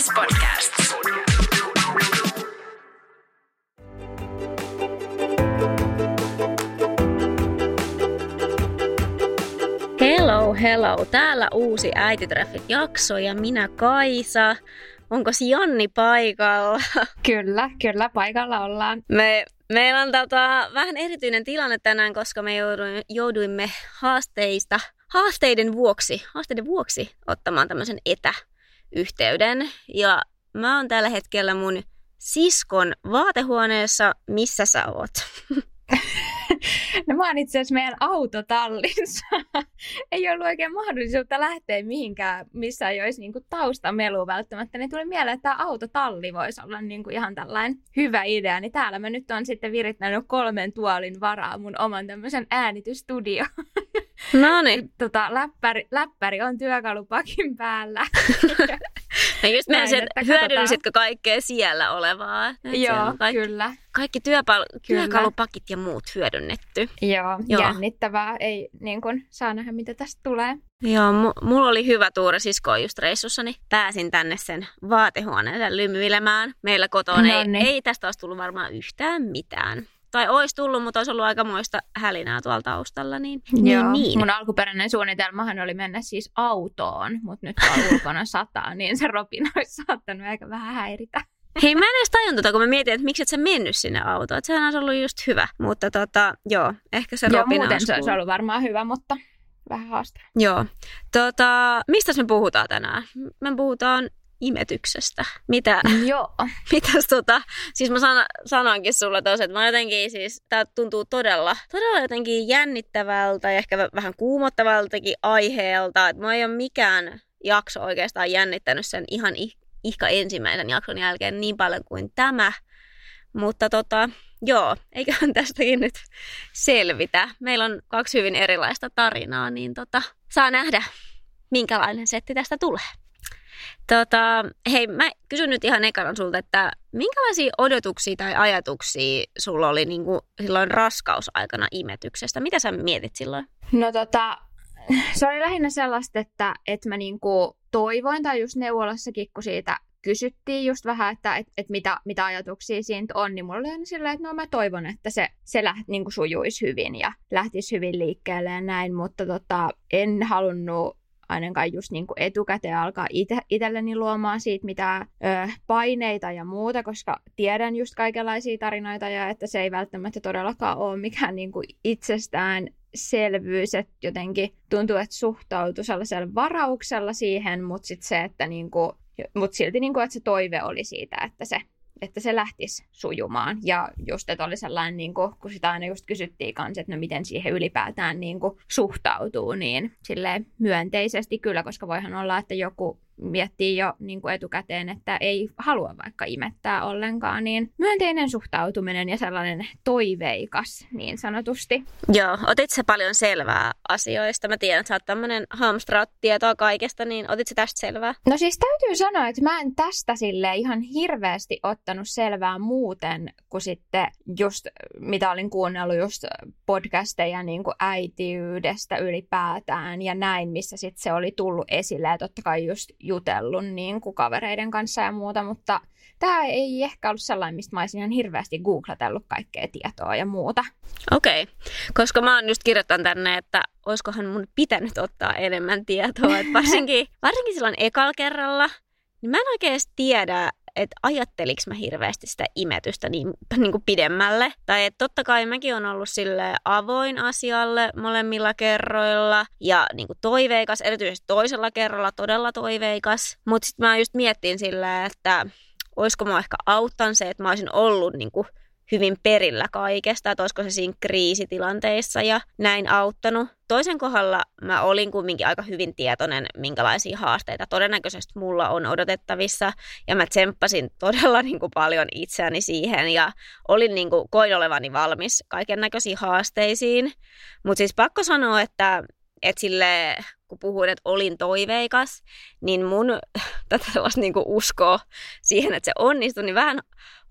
SBS Podcast. Hello, hello. Täällä uusi Äititreffit-jakso ja minä Kaisa. Onko Janni paikalla? Kyllä, kyllä paikalla ollaan. Me, meillä on tota, vähän erityinen tilanne tänään, koska me jouduimme, jouduimme haasteista, haasteiden vuoksi, haasteiden vuoksi ottamaan tämmöisen etäyhteyden. Ja mä oon tällä hetkellä mun siskon vaatehuoneessa. Missä sä oot? No mä oon itse asiassa meidän autotallissa. ei ollut oikein mahdollisuutta lähteä mihinkään, missä ei olisi niinku taustamelu välttämättä. Niin tuli mieleen, että tämä autotalli voisi olla niinku ihan tällainen hyvä idea. Niin täällä mä nyt on sitten virittänyt kolmen tuolin varaa mun oman tämmöisen äänitystudio. No niin. tota, läppäri, läppäri on työkalupakin päällä. No just Näin, näin, sen, että katsotaan. hyödynsitkö kaikkea siellä olevaa? Et Joo, kaikki, kyllä. kaikki työpal- Kyllä. työkalupakit ja muut hyödynnetty. Joo, Joo. Jännittävää. Ei niin kun, saa nähdä, mitä tästä tulee. Joo, mu- mulla oli hyvä tuuri siskoon just reissussa, niin pääsin tänne sen vaatehuoneeseen lymyilemään. Meillä kotona ei, Noniin. ei tästä olisi tullut varmaan yhtään mitään. Tai olisi tullut, mutta olisi ollut aikamoista hälinää tuolla taustalla. Niin, Joo, niin, niin. mun alkuperäinen suunnitelmahan oli mennä siis autoon, mutta nyt kun ulkona sataa, niin se Robin olisi saattanut aika vähän häiritä. Hei, mä en edes tajun tota, kun mä mietin, että miksi et sä mennyt sinne autoon. Että sehän olisi ollut just hyvä. Mutta tota, joo, ehkä se Joo, Robina muuten se olisi ollut varmaan hyvä, mutta vähän haastava. Joo. Tota, mistä me puhutaan tänään? Me puhutaan imetyksestä. Mitä, Joo. mitäs tota, siis mä san, sanoinkin sulle tos, että mä jotenkin siis, tää tuntuu todella, todella jotenkin jännittävältä ja ehkä vä- vähän kuumottavaltakin aiheelta, että mä ei ole mikään jakso oikeastaan jännittänyt sen ihan ih, ihka ensimmäisen jakson jälkeen niin paljon kuin tämä. Mutta tota, joo, eiköhän tästäkin nyt selvitä. Meillä on kaksi hyvin erilaista tarinaa, niin tota, saa nähdä, minkälainen setti tästä tulee. Tota, hei, mä kysyn nyt ihan ekana sulta, että minkälaisia odotuksia tai ajatuksia sulla oli niin kuin silloin raskausaikana imetyksestä? Mitä sä mietit silloin? No tota, se oli lähinnä sellaista, että, että mä niinku toivoin, tai just neuvolassakin, kun siitä kysyttiin just vähän, että et, et mitä, mitä ajatuksia siitä on, niin mulla oli aina silleen, että no mä toivon, että se, se läht, niin kuin sujuisi hyvin ja lähtisi hyvin liikkeelle ja näin, mutta tota, en halunnut ainakaan just niin kuin etukäteen alkaa ite, itselleni luomaan siitä mitään ö, paineita ja muuta, koska tiedän just kaikenlaisia tarinoita ja että se ei välttämättä todellakaan ole mikään niin kuin itsestään selvyys, että jotenkin tuntuu, että suhtautui sellaisella varauksella siihen, mutta sitten se, että niinku, mut silti niinku, että se toive oli siitä, että se, että se lähtisi sujumaan. Ja just, että oli sellainen, niinku, kun sitä aina just kysyttiin kanssa, että no miten siihen ylipäätään niinku, suhtautuu, niin silleen myönteisesti kyllä, koska voihan olla, että joku miettii jo niin kuin etukäteen, että ei halua vaikka imettää ollenkaan, niin myönteinen suhtautuminen ja sellainen toiveikas niin sanotusti. Joo, otit sä paljon selvää asioista? Mä tiedän, että sä oot tämmönen hamstraat tietoa kaikesta, niin otit sä tästä selvää? No siis täytyy sanoa, että mä en tästä sille ihan hirveästi ottanut selvää muuten kuin sitten just, mitä olin kuunnellut just podcasteja niin kuin äitiydestä ylipäätään ja näin, missä sitten se oli tullut esille ja totta kai just jutellut niin kuin kavereiden kanssa ja muuta, mutta tämä ei ehkä ollut sellainen, mistä mä olisin ihan hirveästi googlatellut kaikkea tietoa ja muuta. Okei, okay. koska mä oon just kirjoittanut tänne, että olisikohan mun pitänyt ottaa enemmän tietoa. Et varsinkin, varsinkin silloin ekalla kerralla, niin mä en oikein tiedä, että ajatteliks mä hirveästi sitä imetystä niin, niin kuin pidemmälle. Tai että totta kai mäkin on ollut sille avoin asialle molemmilla kerroilla ja niin kuin toiveikas, erityisesti toisella kerralla todella toiveikas. Mutta sitten mä just miettin silleen, että olisiko mä ehkä auttanut se, että mä olisin ollut niin kuin hyvin perillä kaikesta, että olisiko se siinä kriisitilanteissa ja näin auttanut. Toisen kohdalla mä olin kumminkin aika hyvin tietoinen, minkälaisia haasteita todennäköisesti mulla on odotettavissa. Ja mä tsemppasin todella niin kuin paljon itseäni siihen ja olin niin kuin, koin olevani valmis kaiken näköisiin haasteisiin. Mutta siis pakko sanoa, että, että sille, kun puhuin, että olin toiveikas, niin mun tätä niin kuin uskoa siihen, että se onnistui, niin vähän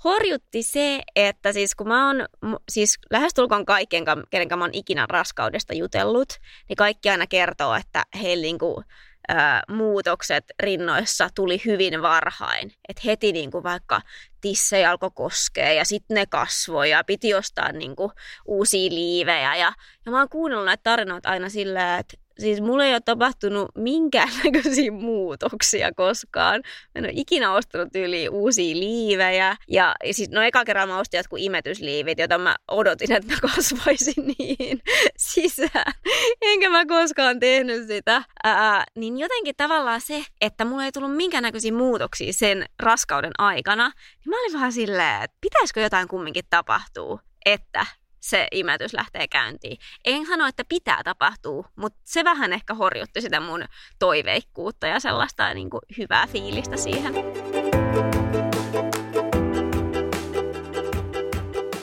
horjutti se, että siis kun mä oon siis lähestulkoon kaikkien, kenen mä oon ikinä raskaudesta jutellut, niin kaikki aina kertoo, että heillä niinku, ää, muutokset rinnoissa tuli hyvin varhain. Et heti niin kuin vaikka tissejä alkoi koskea ja sitten ne kasvoi ja piti ostaa niin kuin uusia liivejä. Ja, ja mä oon kuunnellut näitä tarinoita aina sillä, että siis mulla ei ole tapahtunut minkäännäköisiä muutoksia koskaan. Mä en ole ikinä ostanut yli uusia liivejä. Ja siis, no eka kerran mä ostin jotkut imetysliivit, joita mä odotin, että mä kasvaisin niin sisään. Enkä mä koskaan tehnyt sitä. Ää, niin jotenkin tavallaan se, että mulla ei tullut minkäännäköisiä muutoksia sen raskauden aikana, niin mä olin vähän silleen, että pitäisikö jotain kumminkin tapahtua, että se imetys lähtee käyntiin. En sano, että pitää tapahtua, mutta se vähän ehkä horjutti sitä mun toiveikkuutta ja sellaista niin kuin hyvää fiilistä siihen.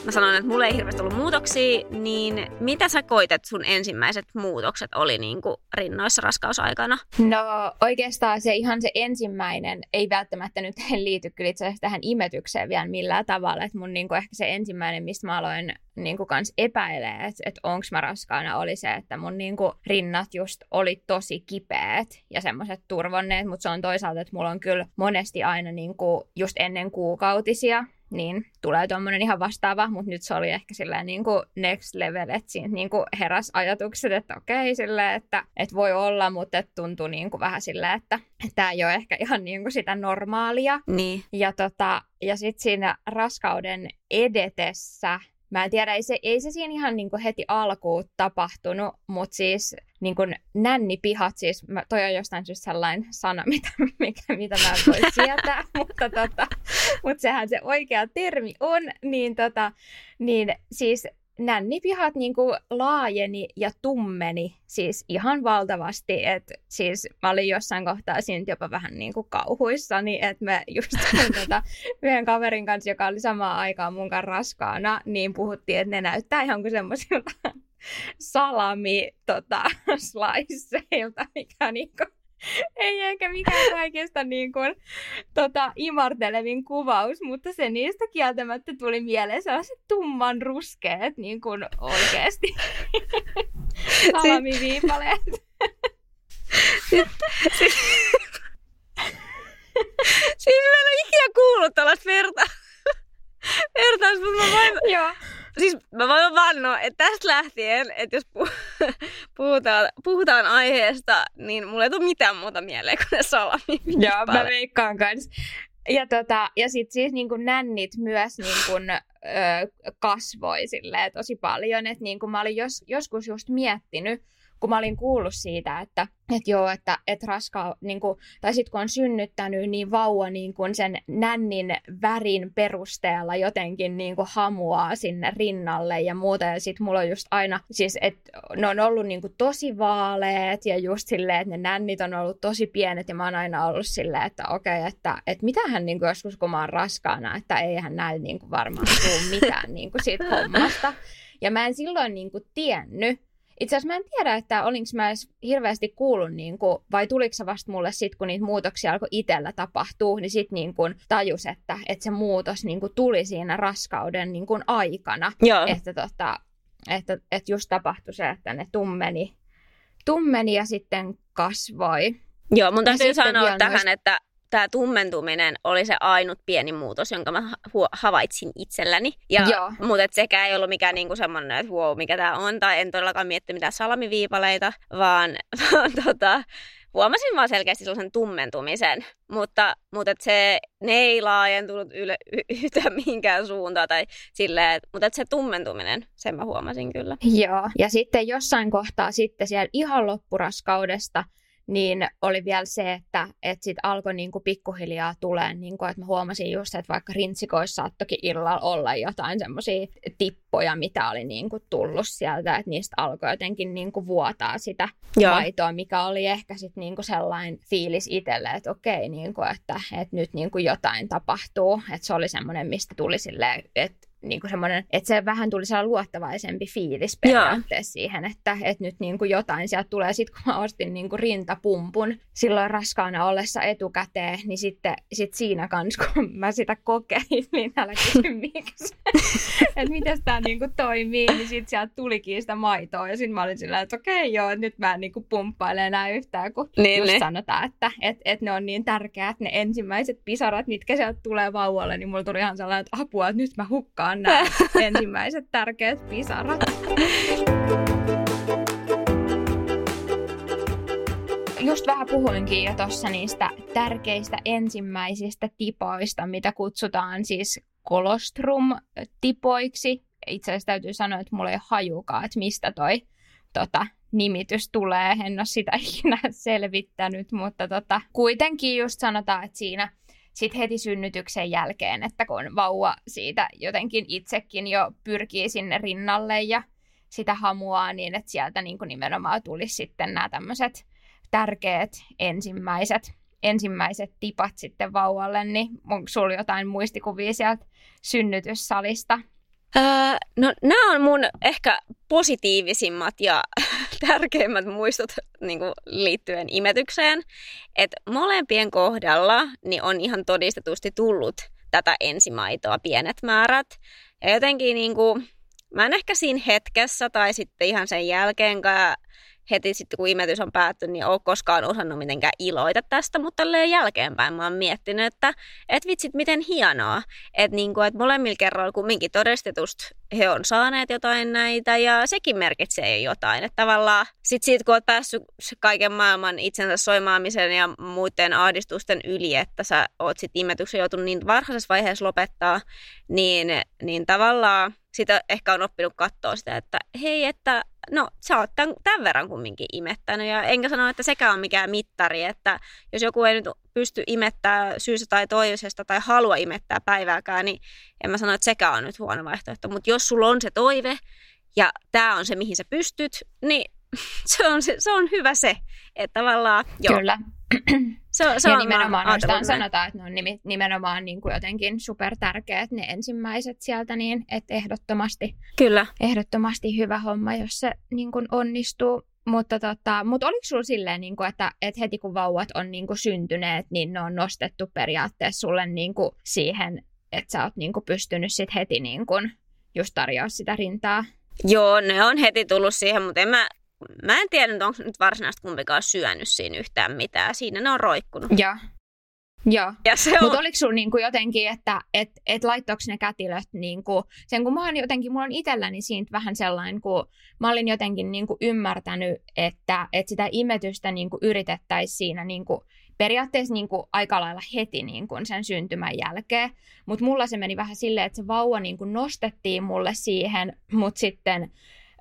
Mä sanoin, että mulle ei hirveästi ollut muutoksia, niin mitä sä koitet sun ensimmäiset muutokset oli niin kuin rinnoissa raskausaikana? No oikeastaan se ihan se ensimmäinen ei välttämättä nyt liity kyllä itse asiassa tähän imetykseen vielä millään tavalla. Että mun niin kuin ehkä se ensimmäinen, mistä mä aloin niin kuin kans epäilee, että, että onko mä raskaana, oli se, että mun niin kuin rinnat just oli tosi kipeät ja semmoiset turvonneet, mutta se on toisaalta, että mulla on kyllä monesti aina niin kuin just ennen kuukautisia niin tulee tuommoinen ihan vastaava, mutta nyt se oli ehkä silleen niin kuin next level, että siinä niin kuin heräs ajatukset, että okei, silleen, että, että voi olla, mutta että tuntui niin kuin vähän silleen, että tämä ei ole ehkä ihan niin kuin sitä normaalia. Niin. Ja, tota, ja sitten siinä raskauden edetessä Mä en tiedä, ei se, ei se siinä ihan niin kuin heti alkuun tapahtunut, mutta siis niin kuin nännipihat, siis mä, toi on jostain syystä sellainen sana, mitä, mikä, mitä mä en voi sietää, mutta, tota, mutta sehän se oikea termi on, niin, tota, niin siis nännipihat niin kuin laajeni ja tummeni siis ihan valtavasti, että siis mä olin jossain kohtaa siinä jopa vähän niin kuin kauhuissani, että me just tota, yhden kaverin kanssa, joka oli samaan aikaan mun kanssa raskaana, niin puhuttiin, että ne näyttää ihan kuin semmoisilta salami tota, sliceilta, mikä niin kuin ei ehkä mikään kaikesta niin kuin, tota, imartelevin kuvaus, mutta se niistä kieltämättä tuli mieleen sellaiset tumman ruskeet niin kuin oikeasti salamiviipaleet. siis, siis mä en ole ikinä kuullut tällaista verta. Vertaus, mutta mä voin... Joo siis mä voin vannoa, että tästä lähtien, että jos puhutaan, puhutaan aiheesta, niin mulle ei tule mitään muuta mieleen kuin ne salami. Joo, mä veikkaan kans. Ja, tota, ja sitten siis niin kuin nännit myös niin kuin, ö, kasvoi silleen, tosi paljon. Että niin kuin mä olin jos, joskus just miettinyt, kun mä olin kuullut siitä, että, että joo, että, että raska, niin kuin, tai sitten kun on synnyttänyt, niin vauva niin kuin sen nännin värin perusteella jotenkin niin kuin hamuaa sinne rinnalle ja muuta. Ja sitten mulla on just aina, siis että ne on ollut niin kuin tosi vaaleet ja just silleen, että ne nännit on ollut tosi pienet ja mä oon aina ollut silleen, että okei, okay, että, että mitähän niin kuin joskus kun mä oon raskaana, että eihän näin niin kuin varmaan tule mitään niin kuin siitä hommasta. Ja mä en silloin niin kuin tiennyt, itse asiassa mä en tiedä, että olinko mä edes hirveästi kuullut, niin kuin, vai tuliko se vasta mulle sitten, kun niitä muutoksia alkoi itsellä tapahtua, niin sitten niin kuin tajus, että, että se muutos niin kuin tuli siinä raskauden niin kuin aikana. Joo. Että, tota, että, että just tapahtui se, että ne tummeni, tummeni ja sitten kasvoi. Joo, mun täytyy sanoa tähän, myös... että tämä tummentuminen oli se ainut pieni muutos, jonka mä havaitsin itselläni. Ja, mutta et sekään ei ollut mikään niinku semmoinen, että wow, mikä tämä on, tai en todellakaan mietti mitään salamiviipaleita, vaan, vaan tota, huomasin vaan selkeästi sellaisen tummentumisen, mutta, mutta et se, ne ei laajentunut yle, yhtään mihinkään suuntaan, tai silleen, mutta et se tummentuminen, sen mä huomasin kyllä. Joo, ja sitten jossain kohtaa sitten siellä ihan loppuraskaudesta, niin oli vielä se, että, että sitten alkoi niin kuin pikkuhiljaa tulee, niin kuin, että mä huomasin just, että vaikka rintsikoissa saattokin illalla olla jotain semmoisia tippoja, mitä oli niin kuin tullut sieltä, että niistä alkoi jotenkin niin kuin vuotaa sitä Joo. maitoa, mikä oli ehkä sitten niin kuin sellainen fiilis itselle, että okei, niin kuin, että, että nyt niin kuin jotain tapahtuu, että se oli semmoinen, mistä tuli silleen, että niin kuin semmoinen, että se vähän tuli sellainen luottavaisempi fiilis periaatteessa siihen, että, että nyt niin kuin jotain sieltä tulee. Sitten kun mä ostin niin kuin rintapumpun silloin raskaana ollessa etukäteen, niin sitten sit siinä kanssa, kun mä sitä kokeilin, niin älä kysy miksi, että miten tämä niin kuin toimii, niin sitten sieltä tulikin sitä maitoa. Ja sitten mä olin sillä että okei okay, joo, nyt mä en niin kuin pumppaile enää yhtään, kun niin, just niin. sanotaan, että et, et ne on niin tärkeät ne ensimmäiset pisarat, mitkä sieltä tulee vauvalle, niin mulla tuli ihan sellainen, että apua, että nyt mä hukkaan nämä ensimmäiset tärkeät pisarat. Just vähän puhuinkin jo tuossa niistä tärkeistä ensimmäisistä tipoista, mitä kutsutaan siis kolostrum-tipoiksi. Itse asiassa täytyy sanoa, että mulla ei hajukaan, että mistä toi tota, nimitys tulee. En ole sitä ikinä selvittänyt, mutta tota, kuitenkin just sanotaan, että siinä sit heti synnytyksen jälkeen, että kun vauva siitä jotenkin itsekin jo pyrkii sinne rinnalle ja sitä hamuaa, niin että sieltä niin kuin nimenomaan tulisi sitten nämä tämmöiset tärkeät ensimmäiset, ensimmäiset tipat sitten vauvalle, niin onko sulla jotain muistikuvia sieltä synnytyssalista? Öö, no nämä on mun ehkä positiivisimmat ja tärkeimmät muistot niin kuin liittyen imetykseen. Että molempien kohdalla niin on ihan todistetusti tullut tätä ensimaitoa pienet määrät. Ja jotenkin niin kuin, mä en ehkä siinä hetkessä tai sitten ihan sen jälkeenkään heti sitten kun imetys on päättynyt, niin ole koskaan osannut mitenkään iloita tästä, mutta tälleen jälkeenpäin mä oon miettinyt, että et vitsit miten hienoa, että niinku, et molemmilla kerroilla kumminkin todistetusti he on saaneet jotain näitä ja sekin merkitsee jotain, että tavallaan sit siitä kun oot päässyt kaiken maailman itsensä soimaamisen ja muiden ahdistusten yli, että sä oot sit imetyksen joutunut niin varhaisessa vaiheessa lopettaa, niin, niin tavallaan sitä ehkä on oppinut katsoa sitä, että hei, että no sä oot tämän, tämän verran kumminkin imettänyt. Ja enkä sano, että sekään on mikään mittari, että jos joku ei nyt pysty imettää syystä tai toisesta tai halua imettää päivääkään, niin en mä sano, että sekään on nyt huono vaihtoehto. Mutta jos sulla on se toive ja tämä on se, mihin sä pystyt, niin se on, se, se on hyvä se. Että tavallaan, joo. Kyllä. Se, se ja on nimenomaan noistaan sanotaan, että ne on nimenomaan niin kuin jotenkin supertärkeät ne ensimmäiset sieltä, niin että ehdottomasti, Kyllä. ehdottomasti hyvä homma, jos se niin kuin onnistuu. Mutta, tota, mutta oliko sinulla silleen, niin kuin, että, että heti kun vauvat on niin kuin syntyneet, niin ne on nostettu periaatteessa sulle niin kuin siihen, että sä oot niin kuin pystynyt sit heti niin kuin just tarjoa sitä rintaa? Joo, ne on heti tullut siihen, mutta en mä Mä en tiedä, onko nyt varsinaisesti kumpikaan syönyt siinä yhtään mitään. Siinä ne on roikkunut. Joo. Joo, on... mutta oliko sulla niinku jotenkin, että et, et laittoiko ne kätilöt, niinku, sen kun mä oon jotenkin, mulla on itselläni siitä vähän sellainen, kun mä olin jotenkin niinku ymmärtänyt, että et sitä imetystä niinku yritettäisiin siinä niinku, periaatteessa niinku aika lailla heti niinku sen syntymän jälkeen, mutta mulla se meni vähän silleen, että se vauva niinku nostettiin mulle siihen, mutta sitten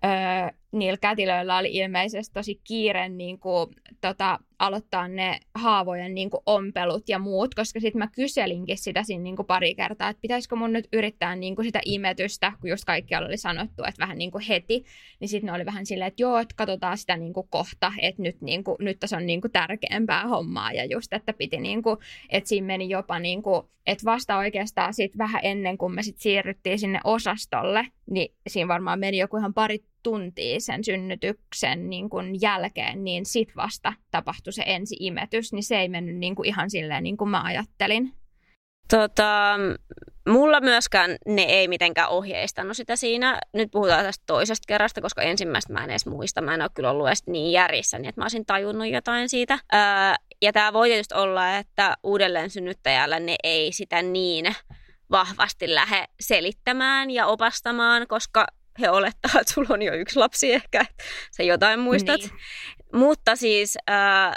öö, niillä kätilöillä oli ilmeisesti tosi kiire niin kuin, tota, aloittaa ne haavojen niin kuin, ompelut ja muut, koska sitten mä kyselinkin sitä siinä niin kuin, pari kertaa, että pitäisikö mun nyt yrittää niin kuin, sitä imetystä, kun just kaikkialla oli sanottu, että vähän niin kuin heti, niin sitten ne oli vähän silleen, että joo, että katsotaan sitä niin kuin, kohta, että nyt, niin kuin, nyt tässä on niin kuin, tärkeämpää hommaa ja just, että piti niin kuin, että siinä meni jopa niin kuin, että vasta oikeastaan sit vähän ennen kuin me sitten siirryttiin sinne osastolle, niin siinä varmaan meni joku ihan pari tuntia sen synnytyksen niin kuin jälkeen, niin sit vasta tapahtui se ensi-imetys, niin se ei mennyt niin kuin ihan silleen niin kuin mä ajattelin. Tota, mulla myöskään ne ei mitenkään ohjeistanut sitä siinä. Nyt puhutaan tästä toisesta kerrasta, koska ensimmäistä mä en edes muista. Mä en ole kyllä ollut edes niin järjissä, niin että mä olisin tajunnut jotain siitä. Öö, ja tämä voi tietysti olla, että uudelleen synnyttäjällä ne ei sitä niin vahvasti lähde selittämään ja opastamaan, koska he olettaa, että sulla on jo yksi lapsi ehkä, että sä jotain muistat. Niin. Mutta siis äh,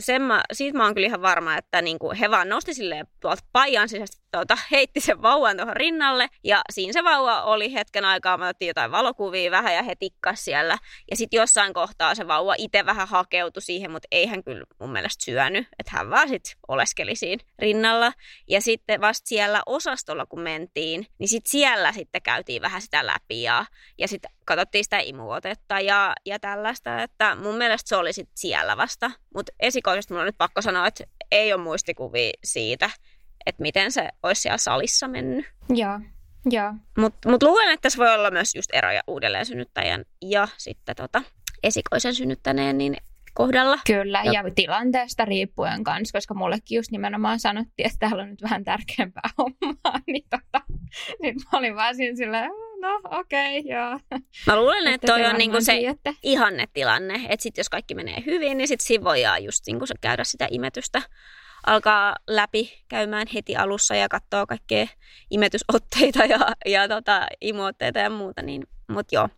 sen mä, siitä mä oon kyllä ihan varma, että niinku he vaan nosti silleen tuolta paijan sisästä tuota, heitti sen vauvan tuohon rinnalle. Ja siinä se vauva oli hetken aikaa, me otettiin jotain valokuvia vähän ja he tikkas siellä. Ja sitten jossain kohtaa se vauva itse vähän hakeutui siihen, mutta ei hän kyllä mun mielestä syönyt. Että hän vaan sitten oleskeli siinä rinnalla. Ja sitten vasta siellä osastolla kun mentiin, niin sitten siellä sitten käytiin vähän sitä läpi ja, ja sitten katsottiin sitä imuotetta ja, ja tällaista, että mun mielestä se oli sitten siellä vasta. Mutta esikoisesti mulla on nyt pakko sanoa, että ei ole muistikuvia siitä, että miten se olisi siellä salissa mennyt. Joo. Joo. Mutta mut luulen, että tässä voi olla myös just eroja uudelleen synnyttäjän ja sitten tota, esikoisen synnyttäneen niin kohdalla. Kyllä, ja, ja tilanteesta riippuen kanssa, koska mullekin just nimenomaan sanottiin, että täällä on nyt vähän tärkeämpää hommaa, niin tota, sit mä olin vaan siinä silleen, no okei, okay, joo. Mä luulen, että, että toi on niinku se tiedätte. ihannetilanne, että sit jos kaikki menee hyvin, niin sit siinä voidaan just niinku se käydä sitä imetystä alkaa läpi käymään heti alussa ja katsoo kaikkea imetysotteita ja, ja tota, imuotteita ja muuta, niin, mutta joo.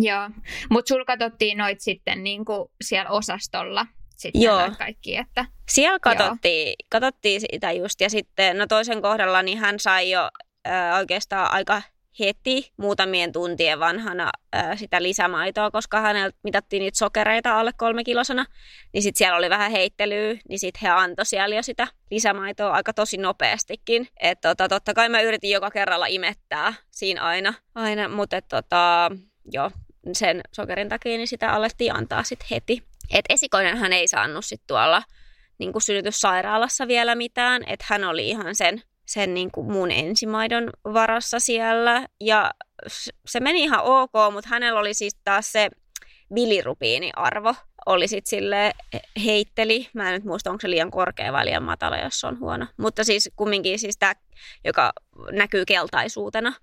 Joo, mutta sulla katsottiin noit sitten niinku siellä osastolla sitten Joo. kaikki, että... Siellä katsottiin, katsottiin sitä just ja sitten no toisen kohdalla niin hän sai jo äh, oikeastaan aika heti muutamien tuntien vanhana ää, sitä lisämaitoa, koska häneltä mitattiin niitä sokereita alle kolme kilosana, niin sitten siellä oli vähän heittelyä, niin sitten he antoi siellä jo sitä lisämaitoa aika tosi nopeastikin. Et tota, totta kai mä yritin joka kerralla imettää siinä aina, aina mutta tota, joo, sen sokerin takia niin sitä alettiin antaa sitten heti. Et esikoinenhan ei saanut sitten tuolla niin synnytyssairaalassa vielä mitään, että hän oli ihan sen sen niin kuin mun ensimaidon varassa siellä. Ja se meni ihan ok, mutta hänellä oli siis taas se bilirubiini-arvo oli sitten sille heitteli. Mä en nyt muista, onko se liian korkea vai liian matala, jos se on huono. Mutta siis kumminkin siis tämä, joka näkyy keltaisuutena.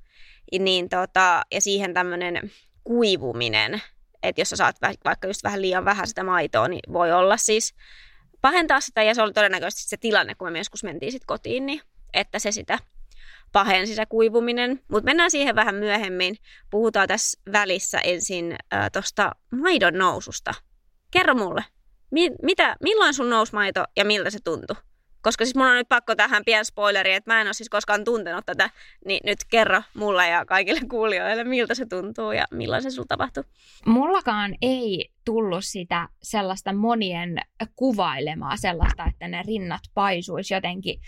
Niin tota, ja siihen tämmöinen kuivuminen, että jos sä saat vaikka just vähän liian vähän sitä maitoa, niin voi olla siis pahentaa sitä. Ja se oli todennäköisesti se tilanne, kun me joskus mentiin sitten kotiin, niin että se sitä pahensi se kuivuminen. Mutta mennään siihen vähän myöhemmin. Puhutaan tässä välissä ensin äh, tuosta maidon noususta. Kerro mulle, mi- mitä, milloin sun nousi maito ja miltä se tuntui? Koska siis mun on nyt pakko tähän pien spoileri, että mä en ole siis koskaan tuntenut tätä, niin nyt kerro mulle ja kaikille kuulijoille, miltä se tuntuu ja milloin se sulla tapahtui. Mullakaan ei tullut sitä sellaista monien kuvailemaa sellaista, että ne rinnat paisuisi jotenkin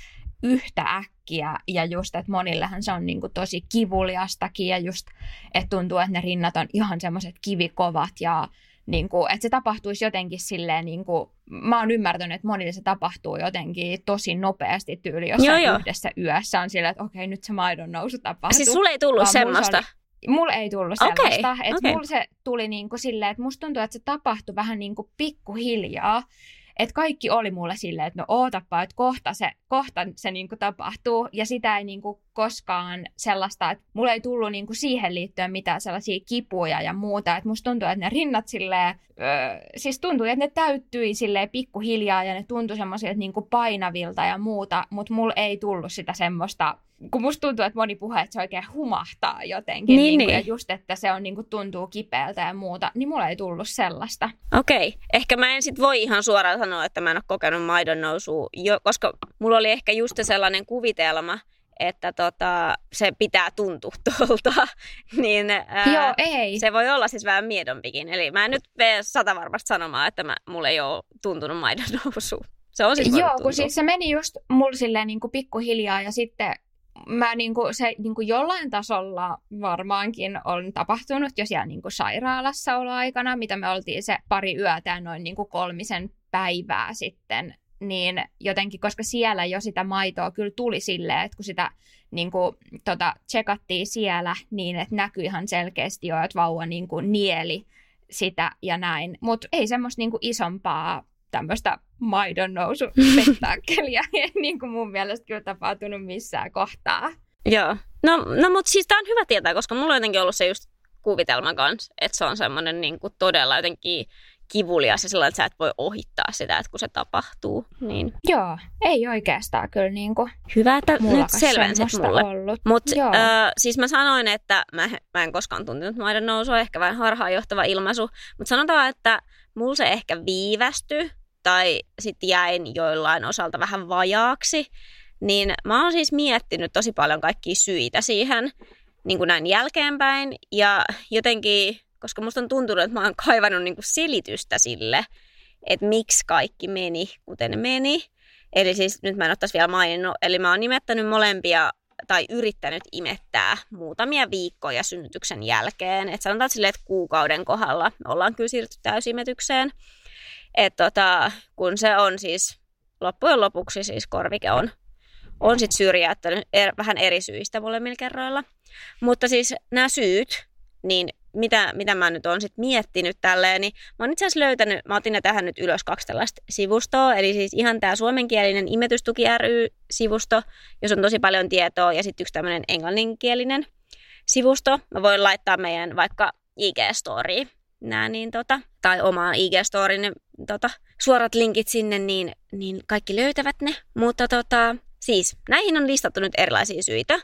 yhtä äkkiä ja just, että monillehan se on niin kuin tosi kivuliastakin ja just, että tuntuu, että ne rinnat on ihan semmoiset kivikovat ja niin kuin, että se tapahtuisi jotenkin silleen, niin kuin, mä oon ymmärtänyt, että monille se tapahtuu jotenkin tosi nopeasti tyyli jossain joo, yhdessä yössä on silleen, että okei, nyt se maidon nousu tapahtuu. Siis sulle ei tullut semmoista? Oli, mulla ei tullut semmoista. Okay, että okay. mulla se tuli niin kuin silleen, että musta tuntuu, että se tapahtui vähän niin kuin pikkuhiljaa että kaikki oli mulle silleen, että no ootapa, että kohta se, kohta se niin kuin tapahtuu. Ja sitä ei niin kuin koskaan sellaista, että mulle ei tullut niin kuin siihen liittyen mitään sellaisia kipuja ja muuta. Että musta tuntuu, että ne rinnat silleen, öö, siis tuntui, että ne täyttyi silleen pikkuhiljaa ja ne tuntui semmoisilta niin kuin painavilta ja muuta. Mutta mulle ei tullut sitä semmoista kun musta tuntuu, että moni puhuu, että se oikein humahtaa jotenkin. Niin, niin kuin, niin. Ja just, että se on niin kuin, tuntuu kipeältä ja muuta, niin mulla ei tullut sellaista. Okei. Okay. Ehkä mä en sit voi ihan suoraan sanoa, että mä en ole kokenut maidon nousua, jo, koska mulla oli ehkä just sellainen kuvitelma, että tota, se pitää tuntua tuolta, niin ää, Joo, ei. se voi olla siis vähän miedompikin. Eli mä en nyt mene sata varmasti sanomaan, että mä, mulla ei ole tuntunut maidon nousu. Se on siis Joo, kun siis se meni just mulla silleen niin kuin pikkuhiljaa ja sitten mä niin kuin, se niin kuin jollain tasolla varmaankin on tapahtunut jo siellä niin kuin sairaalassa aikana, mitä me oltiin se pari yötä noin niin kuin kolmisen päivää sitten, niin jotenkin, koska siellä jo sitä maitoa kyllä tuli silleen, että kun sitä niin kuin, tota, tsekattiin siellä, niin että näkyi ihan selkeästi jo, että vauva niin kuin, nieli sitä ja näin. Mutta ei semmoista niin kuin, isompaa tämmöistä maidon nousu ei niin kuin mun mielestä kyllä tapahtunut missään kohtaa. Joo. No, no mutta siis tämä on hyvä tietää, koska mulla on jotenkin ollut se just kuvitelma kanssa, että se on semmoinen niin kuin todella jotenkin kivulias ja sillä että sä et voi ohittaa sitä, että kun se tapahtuu. Niin. Joo, ei oikeastaan kyllä niin kuin Hyvä, että nyt selvensit mulle. Mutta äh, siis mä sanoin, että mä, mä en koskaan tuntenut maidon nousua, ehkä vain harhaanjohtava ilmaisu, mutta sanotaan, että mulla se ehkä viivästyi tai sitten jäin joillain osalta vähän vajaaksi, niin mä oon siis miettinyt tosi paljon kaikkia syitä siihen niin kuin näin jälkeenpäin. Ja jotenkin, koska musta on tuntunut, että mä oon kaivannut niin kuin selitystä sille, että miksi kaikki meni, kuten meni. Eli siis nyt mä en tässä vielä maininnut, eli mä oon nimettänyt molempia tai yrittänyt imettää muutamia viikkoja synnytyksen jälkeen. Et sanotaan silleen, että kuukauden kohdalla me ollaan kyllä siirtynyt täysimetykseen. Et tota, kun se on siis loppujen lopuksi siis korvike on, on sitten syrjäyttänyt er, vähän eri syistä molemmilla kerroilla. Mutta siis nämä syyt, niin mitä, mitä mä nyt oon sitten miettinyt tälleen, niin mä oon itse asiassa löytänyt, mä otin tähän nyt ylös kaksi tällaista sivustoa, eli siis ihan tämä suomenkielinen imetystuki ry-sivusto, jos on tosi paljon tietoa, ja sitten yksi tämmöinen englanninkielinen sivusto. Mä voin laittaa meidän vaikka IG-storiin nää, niin tota, tai omaan IG-storiin niin, tota, suorat linkit sinne, niin, niin kaikki löytävät ne. Mutta tota, siis näihin on listattu nyt erilaisia syitä.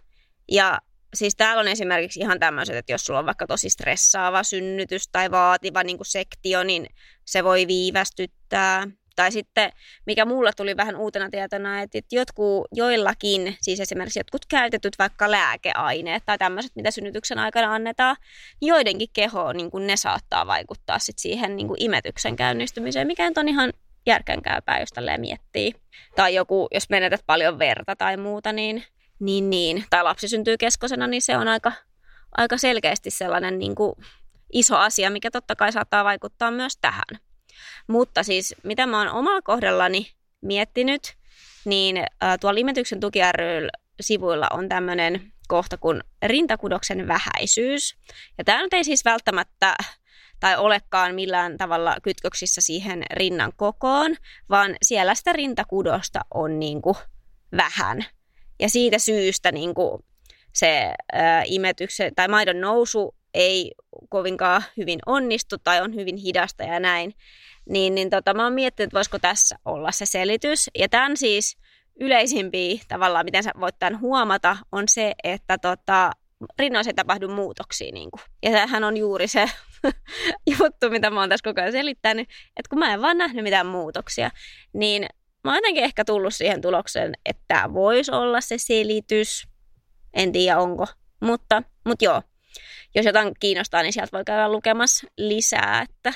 Ja siis täällä on esimerkiksi ihan tämmöiset, että jos sulla on vaikka tosi stressaava synnytys tai vaativa niin kuin sektio, niin se voi viivästyttää. Tai sitten, mikä mulle tuli vähän uutena tietona, että jotkut, joillakin, siis esimerkiksi jotkut käytetyt vaikka lääkeaineet tai tämmöiset, mitä synnytyksen aikana annetaan, niin joidenkin keho, niin kuin ne saattaa vaikuttaa sit siihen niin kuin imetyksen käynnistymiseen, mikä on ihan järkeenkäypää, jos tälleen miettii. Tai joku, jos menetät paljon verta tai muuta, niin, niin, niin tai lapsi syntyy keskosena, niin se on aika, aika selkeästi sellainen niin kuin iso asia, mikä totta kai saattaa vaikuttaa myös tähän. Mutta siis mitä mä oon omalla kohdallani miettinyt, niin äh, tuolla Imetyksen tuki sivuilla on tämmöinen kohta kuin rintakudoksen vähäisyys. Ja tämä nyt ei siis välttämättä tai olekaan millään tavalla kytköksissä siihen rinnan kokoon, vaan siellä sitä rintakudosta on niin kuin vähän. Ja siitä syystä niin kuin se ää, imetyksen tai maidon nousu ei kovinkaan hyvin onnistu tai on hyvin hidasta ja näin. Niin, niin tota, mä oon miettinyt, että voisiko tässä olla se selitys. Ja tämän siis yleisimpiä tavallaan, miten sä voit tämän huomata, on se, että tota, rinnoissa ei tapahdu muutoksia. Niin kuin. Ja tämähän on juuri se juttu, mitä mä oon tässä koko ajan selittänyt, että kun mä en vaan nähnyt mitään muutoksia, niin mä jotenkin ehkä tullut siihen tulokseen, että tämä voisi olla se selitys. En tiedä onko, mutta, mutta joo. Jos jotain kiinnostaa, niin sieltä voi käydä lukemassa lisää, että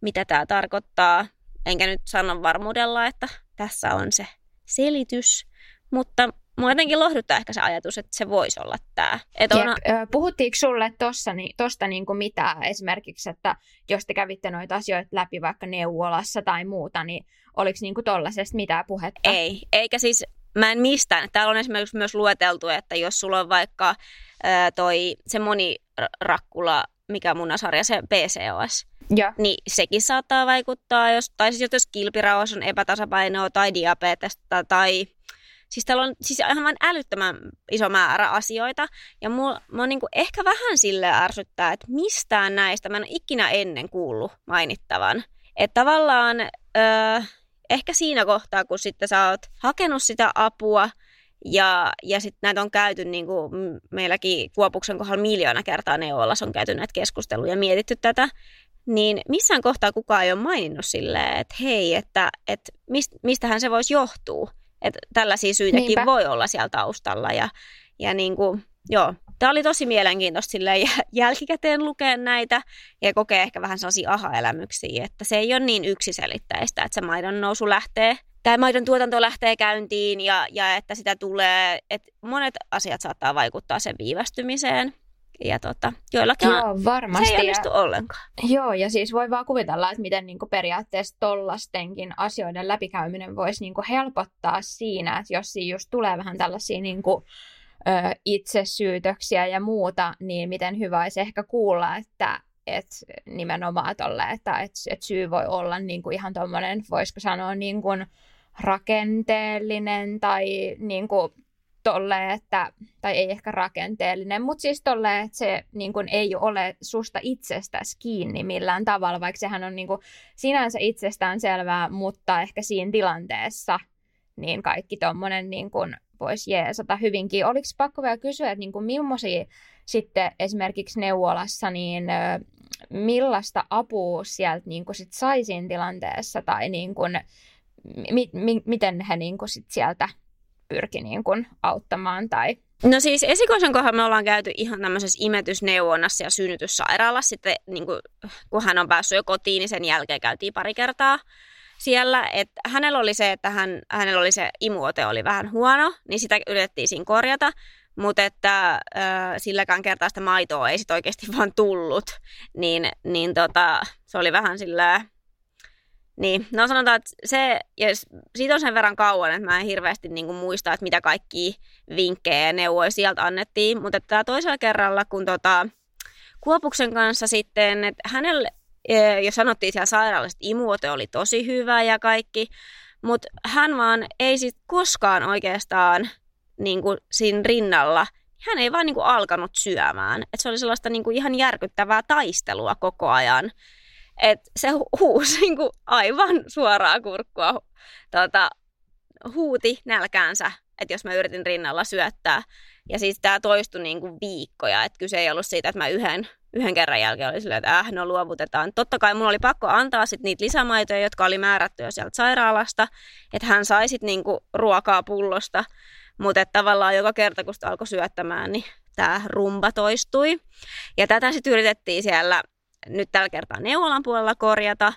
mitä tämä tarkoittaa. Enkä nyt sano varmuudella, että tässä on se selitys, mutta mua jotenkin lohduttaa ehkä se ajatus, että se voisi olla tämä. On... Puhuttiinko sulle tuosta niin, tosta niin kuin mitä esimerkiksi, että jos te kävitte noita asioita läpi vaikka neuvolassa tai muuta, niin oliko niin tuollaisesta mitään puhetta? Ei, eikä siis mä en mistään. Täällä on esimerkiksi myös lueteltu, että jos sulla on vaikka ää, toi se monirakkula, mikä munasarja, se PCOS, ja. niin sekin saattaa vaikuttaa, jos, tai siis jos kilpirauhas on epätasapainoa tai diabetesta tai Siis täällä on siis ihan älyttömän iso määrä asioita. Ja mua, mua niin ehkä vähän sille ärsyttää, että mistään näistä mä en ole ikinä ennen kuullut mainittavan. Että tavallaan öö, ehkä siinä kohtaa, kun sitten sä oot hakenut sitä apua, ja, ja sitten näitä on käyty niin kuin meilläkin Kuopuksen kohdalla miljoona kertaa neuvolassa on käyty näitä keskusteluja ja mietitty tätä, niin missään kohtaa kukaan ei ole maininnut silleen, että hei, että, että mist, mistähän se voisi johtua. Että tällaisia syitäkin Niinpä. voi olla siellä taustalla. Ja, ja niin kuin, joo, tämä oli tosi mielenkiintoista silleen jälkikäteen lukea näitä ja kokea ehkä vähän sellaisia aha-elämyksiä, että se ei ole niin yksiselitteistä, että se maidon nousu lähtee tai maidon tuotanto lähtee käyntiin ja, ja että sitä tulee, että monet asiat saattaa vaikuttaa sen viivästymiseen. Ja tota, joillakin Joo, varmasti. se ei onnistu ja, ollenkaan. Joo, ja siis voi vaan kuvitella, että miten niinku periaatteessa tollastenkin asioiden läpikäyminen voisi niinku helpottaa siinä, että jos siinä just tulee vähän tällaisia niinku, ö, itsesyytöksiä ja muuta, niin miten hyvä olisi ehkä kuulla, että et nimenomaan tolle, että et, et syy voi olla niinku ihan tuommoinen, voisiko sanoa niin kuin rakenteellinen tai niinku tolle, että, tai ei ehkä rakenteellinen, mutta siis tolle, että se niin kuin, ei ole susta itsestäsi kiinni millään tavalla, vaikka sehän on niin kuin, sinänsä itsestään selvää, mutta ehkä siinä tilanteessa niin kaikki tuommoinen niin voisi jeesata hyvinkin. Oliko pakko vielä kysyä, että niin kuin, millaisia sitten esimerkiksi neuvolassa, niin millaista apua sieltä niin kuin, sit sai siinä tilanteessa, tai niin kuin, mi- mi- miten he niin kuin, sit sieltä pyrki niin kuin auttamaan tai No siis esikoisen kohdalla me ollaan käyty ihan tämmöisessä imetysneuvonnassa ja synnytyssairaalassa. Sitten niin kuin, kun hän on päässyt jo kotiin, niin sen jälkeen käytiin pari kertaa siellä. Et hänellä oli se, että hän, hänellä oli se imuote oli vähän huono, niin sitä yritettiin siinä korjata. Mutta että äh, silläkään kertaa sitä maitoa ei sit oikeasti vaan tullut. Niin, niin tota, se oli vähän sillä Niin, no sanotaan, että se, ja siitä on sen verran kauan, että mä en hirveästi niin kuin muista, että mitä kaikki vinkkejä ja neuvoja sieltä annettiin, mutta tämä toisella kerralla, kun tota, Kuopuksen kanssa sitten, että hänelle e, jo sanottiin siellä sairaalassa, että imuote oli tosi hyvä ja kaikki, mutta hän vaan ei sitten koskaan oikeastaan niin kuin siinä rinnalla, hän ei vaan niin kuin alkanut syömään. Et se oli sellaista niin kuin ihan järkyttävää taistelua koko ajan. Et se huusi niin kuin aivan suoraa kurkkua, tuota, huuti nälkäänsä, että jos mä yritin rinnalla syöttää. Ja siis tämä toistui niin kuin viikkoja, että kyse ei ollut siitä, että mä yhden, yhden kerran jälkeen oli silleen, että äh, no luovutetaan. Totta kai mulla oli pakko antaa sit niitä lisämaitoja, jotka oli määrätty jo sieltä sairaalasta, että hän sai sit niinku ruokaa pullosta. Mutta tavallaan joka kerta, kun sitä alkoi syöttämään, niin tämä rumba toistui. Ja tätä sitten yritettiin siellä nyt tällä kertaa neuvolan puolella korjata.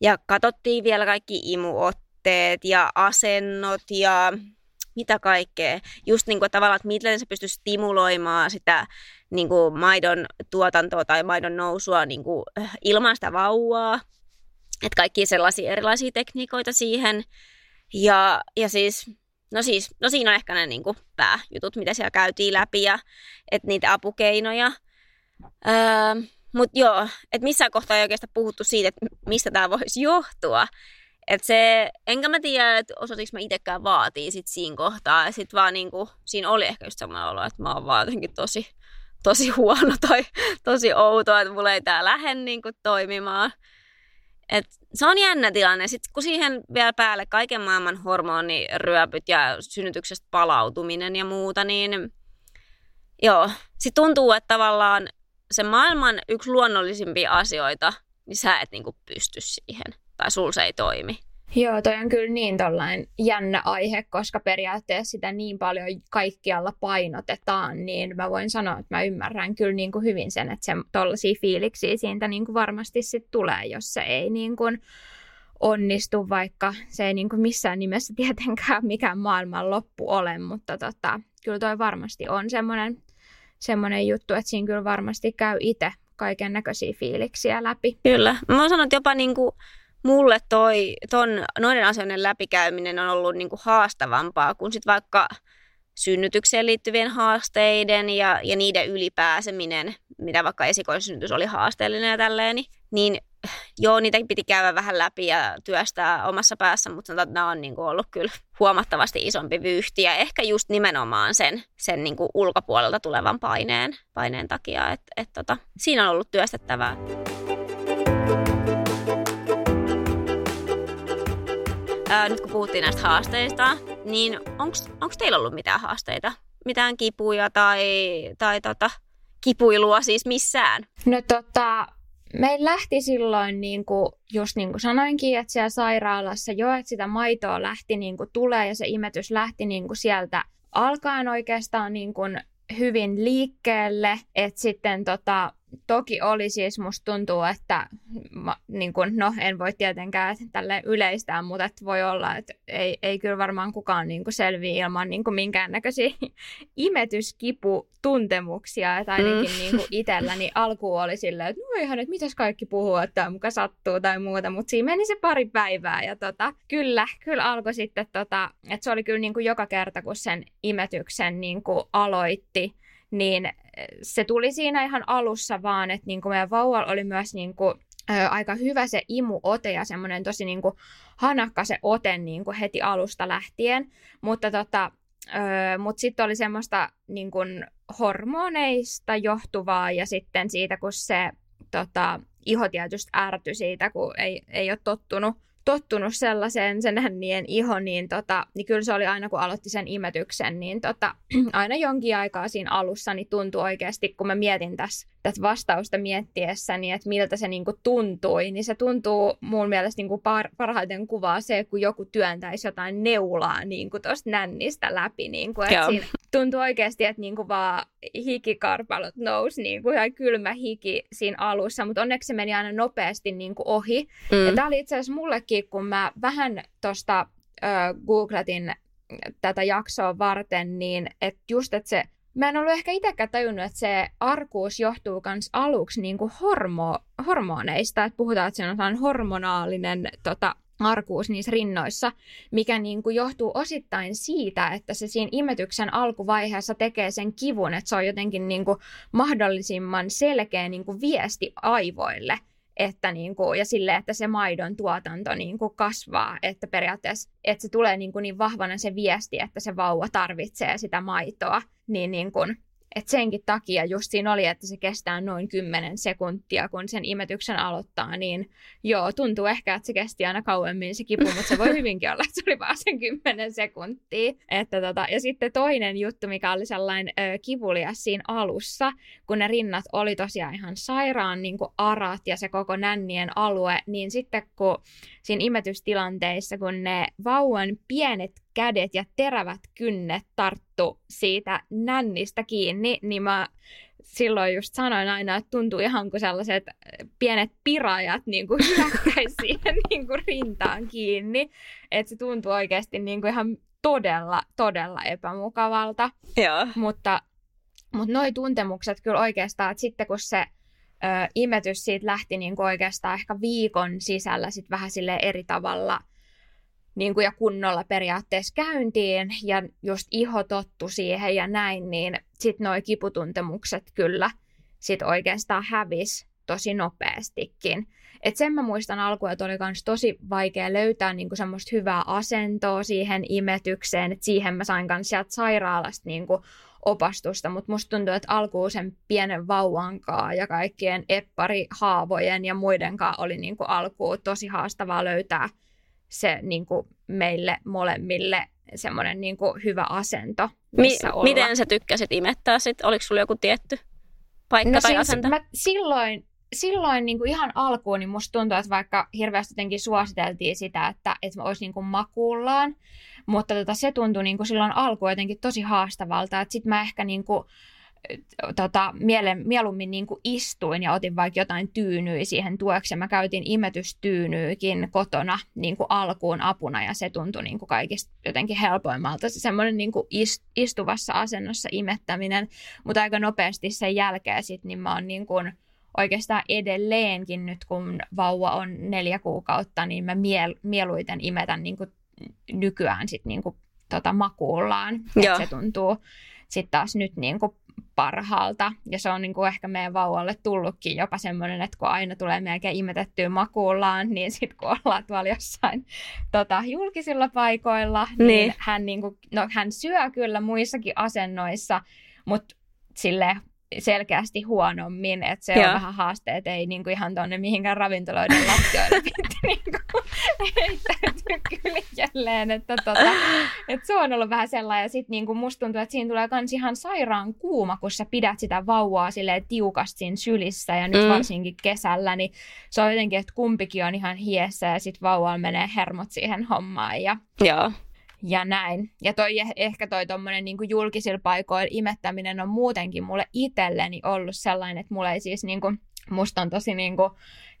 Ja katsottiin vielä kaikki imuotteet ja asennot ja mitä kaikkea. Just niin kuin tavallaan, että miten se pystyy stimuloimaan sitä niin kuin maidon tuotantoa tai maidon nousua niin kuin ilman sitä vauvaa. Että kaikki sellaisia erilaisia tekniikoita siihen. Ja, ja siis, no siis, no siinä on ehkä ne niin kuin pääjutut, mitä siellä käytiin läpi ja että niitä apukeinoja. Öö, mutta joo, että missään kohtaa ei oikeastaan puhuttu siitä, että mistä tämä voisi johtua. Et se, enkä mä tiedä, että osatiko mä itsekään vaatii sit siinä kohtaa. Ja sit vaan niinku, siinä oli ehkä just semmoinen olo, että mä oon vaan jotenkin tosi, tosi huono tai tosi outo, että mulla ei tää lähde niinku toimimaan. Et se on jännä tilanne. Sitten kun siihen vielä päälle kaiken maailman hormoniryöpyt ja synnytyksestä palautuminen ja muuta, niin joo, sitten tuntuu, että tavallaan se maailman yksi luonnollisimpia asioita, niin sä et niinku pysty siihen tai sul se ei toimi. Joo, toi on kyllä niin tollain jännä aihe, koska periaatteessa sitä niin paljon kaikkialla painotetaan, niin mä voin sanoa, että mä ymmärrän kyllä niin kuin hyvin sen, että se tollaisia fiiliksiä siitä niin kuin varmasti sit tulee, jos se ei niin kuin onnistu, vaikka se ei niin kuin missään nimessä tietenkään mikään maailman loppu ole, mutta tota, kyllä toi varmasti on semmoinen semmoinen juttu, että siinä kyllä varmasti käy itse kaiken näköisiä fiiliksiä läpi. Kyllä. Mä sanon, että jopa niin kuin mulle toi, ton, noiden asioiden läpikäyminen on ollut niin kuin haastavampaa kuin sit vaikka synnytykseen liittyvien haasteiden ja, ja niiden ylipääseminen, mitä vaikka esikoissynnytys oli haasteellinen ja tälleen, niin joo, niitä piti käydä vähän läpi ja työstää omassa päässä, mutta sanotaan, että nämä on niin kuin ollut kyllä huomattavasti isompi vyyhti ja ehkä just nimenomaan sen, sen niin kuin ulkopuolelta tulevan paineen, paineen takia, että et tota, siinä on ollut työstettävää. Ää, nyt kun puhuttiin näistä haasteista, niin onko teillä ollut mitään haasteita? Mitään kipuja tai, tai tota, kipuilua siis missään? No tota, meillä lähti silloin, niin kuin, just niin kuin sanoinkin, että siellä sairaalassa jo, että sitä maitoa lähti niin kuin tulee ja se imetys lähti niin kuin sieltä alkaen oikeastaan niin kuin hyvin liikkeelle, että sitten tota, toki oli siis, musta tuntuu, että mä, niin kun, no en voi tietenkään tälle yleistää, mutta että voi olla, että ei, ei kyllä varmaan kukaan niin selviä ilman niin minkäännäköisiä imetyskiputuntemuksia, että ainakin mm. niin itselläni alku oli silleen, että no ihan, että mitäs kaikki puhuu, että muka sattuu tai muuta, mutta siinä meni se pari päivää ja tota, kyllä, kyllä alkoi sitten, tota, että se oli kyllä niin joka kerta, kun sen imetyksen niin aloitti, niin se tuli siinä ihan alussa vaan, että niin kuin meidän vauvalla oli myös niin kuin, aika hyvä se imuote ja semmoinen tosi niin kuin hanakka se ote niin kuin heti alusta lähtien, mutta tota, mutta sitten oli semmoista niin kuin hormoneista johtuvaa ja sitten siitä, kun se tota, iho tietysti ärtyi siitä, kun ei, ei ole tottunut tottunut sellaiseen sen hännien iho, niin, tota, niin kyllä se oli aina kun aloitti sen imetyksen, niin tota, aina jonkin aikaa siinä alussa niin tuntui oikeasti, kun mä mietin tässä tätä vastausta miettiessäni, niin että miltä se niinku tuntui, niin se tuntuu mun mielestä niinku par- parhaiten kuvaa se, kun joku työntäisi jotain neulaa niinku tuosta nännistä läpi. Niinku, että siinä tuntuu oikeasti, että niinku vaan hikikarpalot nousi, niinku ihan kylmä hiki siinä alussa, mutta onneksi se meni aina nopeasti niinku ohi. Mm. Ja tämä oli itse asiassa mullekin, kun mä vähän tuosta googletin tätä jaksoa varten, niin että just, että se mä en ollut ehkä itsekään tajunnut, että se arkuus johtuu myös aluksi niin kuin hormo, hormoneista, että puhutaan, että se on hormonaalinen tota, arkuus niissä rinnoissa, mikä niin kuin johtuu osittain siitä, että se siinä imetyksen alkuvaiheessa tekee sen kivun, että se on jotenkin niin kuin mahdollisimman selkeä niin kuin viesti aivoille, että niin kuin, ja sille, että se maidon tuotanto niin kuin kasvaa, että periaatteessa että se tulee niin, kuin niin vahvana se viesti, että se vauva tarvitsee sitä maitoa, niin, niin kuin, et senkin takia just siinä oli, että se kestää noin 10 sekuntia, kun sen imetyksen aloittaa, niin joo, tuntuu ehkä, että se kesti aina kauemmin se kipu, mutta se voi hyvinkin olla, että se oli vaan sen 10 sekuntia. Että tota, ja sitten toinen juttu, mikä oli sellainen ö, kivulias siinä alussa, kun ne rinnat oli tosiaan ihan sairaan niin kuin arat ja se koko nännien alue, niin sitten kun siinä imetystilanteissa, kun ne vauvan pienet kädet ja terävät kynnet tarttu siitä nännistä kiinni, niin mä silloin just sanoin aina, että tuntuu ihan kuin sellaiset pienet pirajat niin kuin siihen niin kuin rintaan kiinni. Että se tuntuu oikeasti niin kuin ihan todella, todella epämukavalta. Joo. Mutta, mutta noi tuntemukset kyllä oikeastaan, että sitten kun se ö, imetys siitä lähti niin kuin oikeastaan ehkä viikon sisällä sit vähän sille eri tavalla – niin kuin ja kunnolla periaatteessa käyntiin ja just iho tottu siihen ja näin, niin sitten nuo kiputuntemukset kyllä sit oikeastaan hävis tosi nopeastikin. Et sen mä muistan alkuun, että oli myös tosi vaikea löytää niinku semmoista hyvää asentoa siihen imetykseen, että siihen mä sain myös sieltä sairaalasta niinku opastusta, mutta musta tuntuu, että alkuun sen pienen vauvankaan ja kaikkien epparihaavojen ja muidenkaan oli niinku alkuun tosi haastavaa löytää – se niin kuin meille molemmille semmoinen niin kuin hyvä asento, missä Mi- olla. Miten sä tykkäsit imettää sit? Oliko sulla joku tietty paikka no tai siis asento? Mä silloin, silloin niin kuin ihan alkuun niin musta tuntuu, että vaikka hirveästi jotenkin suositeltiin sitä, että, että olisi niin kuin makuullaan, mutta tota, se tuntui niin kuin silloin alkuun jotenkin tosi haastavalta, että sitten mä ehkä niin kuin, tota, miele, mieluummin niin kuin istuin ja otin vaikka jotain tyynyä siihen tueksi. Mä käytin imetystyynyykin kotona niin kuin alkuun apuna ja se tuntui niin kuin kaikista jotenkin helpoimmalta. Se semmoinen niin kuin istuvassa asennossa imettäminen, mutta aika nopeasti sen jälkeen sit, niin mä oon niin kuin oikeastaan edelleenkin nyt, kun vauva on neljä kuukautta, niin mä miel, mieluiten imetän niin kuin nykyään sit niin kuin tota makuullaan. Että se tuntuu sitten taas nyt niin kuin parhaalta. Ja se on niin kuin ehkä meidän vauvalle tullutkin jopa semmoinen, että kun aina tulee melkein imetettyä makuullaan, niin sitten kun ollaan tuolla jossain tota, julkisilla paikoilla, niin, niin hän, niin kuin, no, hän syö kyllä muissakin asennoissa, mutta sille selkeästi huonommin, että se Joo. on vähän haasteet, ei niin kuin ihan tuonne mihinkään ravintoloiden lattioille niin heittäytyy kyllä jälleen, että, tota, että se on ollut vähän sellainen, ja sitten niin kuin musta tuntuu, että siinä tulee myös ihan sairaan kuuma, kun sä pidät sitä vauvaa silleen tiukasti siinä sylissä, ja nyt mm. varsinkin kesällä, niin se on jotenkin, että kumpikin on ihan hiessä, ja sitten vauvalla menee hermot siihen hommaan, ja Joo ja näin. Ja toi, ehkä toi tommonen niin julkisilla paikoilla imettäminen on muutenkin mulle itselleni ollut sellainen, että mulle ei siis niin kuin, musta on tosi niin kuin,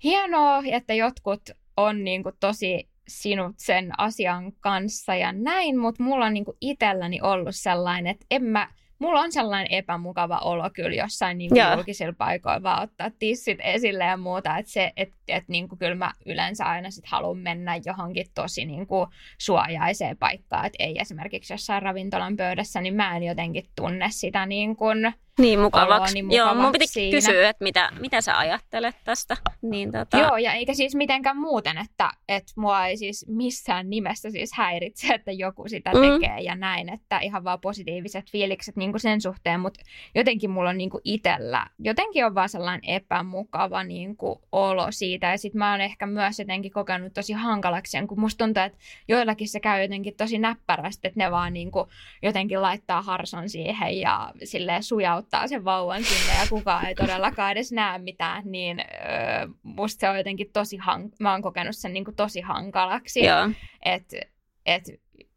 hienoa, että jotkut on niin kuin, tosi sinut sen asian kanssa ja näin, mutta mulla on niin kuin, itselläni ollut sellainen, että en mä, mulla on sellainen epämukava olo kyllä jossain niin kuin julkisilla paikoilla vaan ottaa tissit esille ja muuta, että se, että et, niin kuin kyllä mä yleensä aina sit haluan mennä johonkin tosi niin kuin suojaiseen paikkaan, että ei esimerkiksi jossain ravintolan pöydässä, niin mä en jotenkin tunne sitä niin kuin niin mukavaksi. Niin mukavaksi Joo, mun piti siinä. kysyä, että mitä, mitä sä ajattelet tästä. Niin, tota... Joo, ja eikä siis mitenkään muuten, että, että mua ei siis missään nimessä siis häiritse, että joku sitä mm. tekee ja näin, että ihan vaan positiiviset fiilikset niin kuin sen suhteen, mutta jotenkin mulla on niin kuin itsellä, jotenkin on vaan sellainen epämukava niin kuin olo siitä, ja sitten mä oon ehkä myös jotenkin kokenut tosi hankalaksi, kun musta tuntuu, että joillakin se käy jotenkin tosi näppärästi, että ne vaan niin kuin jotenkin laittaa harson siihen ja silleen sujauttaa sen vauvan sinne ja kukaan ei todellakaan edes näe mitään, niin öö, musta se on jotenkin tosi, hank- mä oon kokenut sen niin kuin tosi hankalaksi. Että et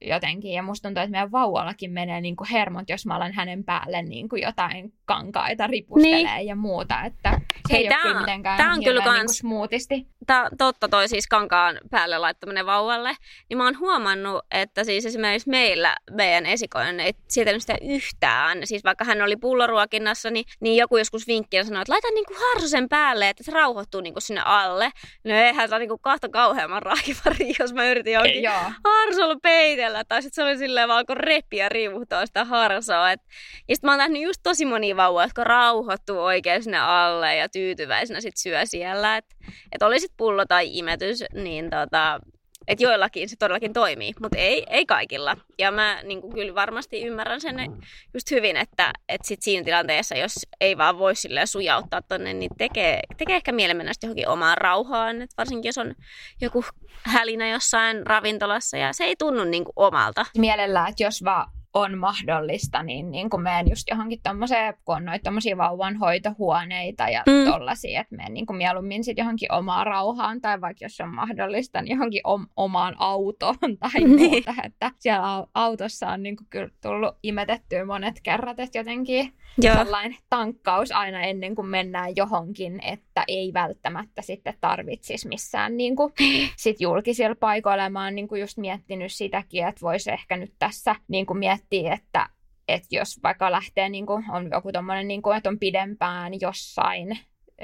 jotenkin, ja musta tuntuu, että meidän vauvallakin menee niin kuin hermot, jos mä alan hänen päälle niin kuin jotain kankaita ripustelee niin. ja muuta, että se Hei, ei tää, ole kyllä mitenkään tää on kyllä kans, niin smoothisti. tää, totta toi siis kankaan päälle laittaminen vauvalle, niin mä oon huomannut, että siis esimerkiksi meillä meidän esikoinen ei sietänyt sitä yhtään. Siis vaikka hän oli pulloruokinnassa, niin, niin joku joskus vinkki ja sanoi, että laita niinku harsosen päälle, että se rauhoittuu niinku sinne alle. No eihän saa niinku kahta kauheamman raakipari, jos mä yritin jonkin harsolla peitellä. Tai sitten se oli silleen vaan kun repiä riivuhtaa sitä harsoa. Et, ja sitten mä oon nähnyt just tosi monia vauvoja, jotka rauhoittuu oikein sinne alle ja tyytyväisenä sit syö siellä. Että et olisit pullo tai imetys, niin tota, että joillakin se todellakin toimii, mutta ei, ei kaikilla. Ja mä niin kuin, kyllä varmasti ymmärrän sen just hyvin, että, että sit siinä tilanteessa, jos ei vaan voi sille sujauttaa tonne, niin tekee, tekee ehkä mielen mennä johonkin omaan rauhaan. Et varsinkin jos on joku hälinä jossain ravintolassa ja se ei tunnu niin kuin omalta. Mielellään, että jos vaan on mahdollista, niin, niin kun menen just johonkin tommoseen, kun on noita tommosia vauvanhoitohuoneita ja mm. tollasia, että menen niin mieluummin sit johonkin omaan rauhaan tai vaikka jos on mahdollista, niin johonkin om, omaan autoon tai niin. muuta, että siellä autossa on niin kyllä tullut imetettyä monet kerrat, että jotenkin Joo. sellainen tankkaus aina ennen kuin mennään johonkin, että ei välttämättä sitten tarvitsisi missään niin kuin, sit julkisilla paikoilla. Mä oon niin kuin just miettinyt sitäkin, että voisi ehkä nyt tässä niin kuin miettiä, että että jos vaikka lähtee, niin kuin, on joku tommonen, niin kuin, että on pidempään jossain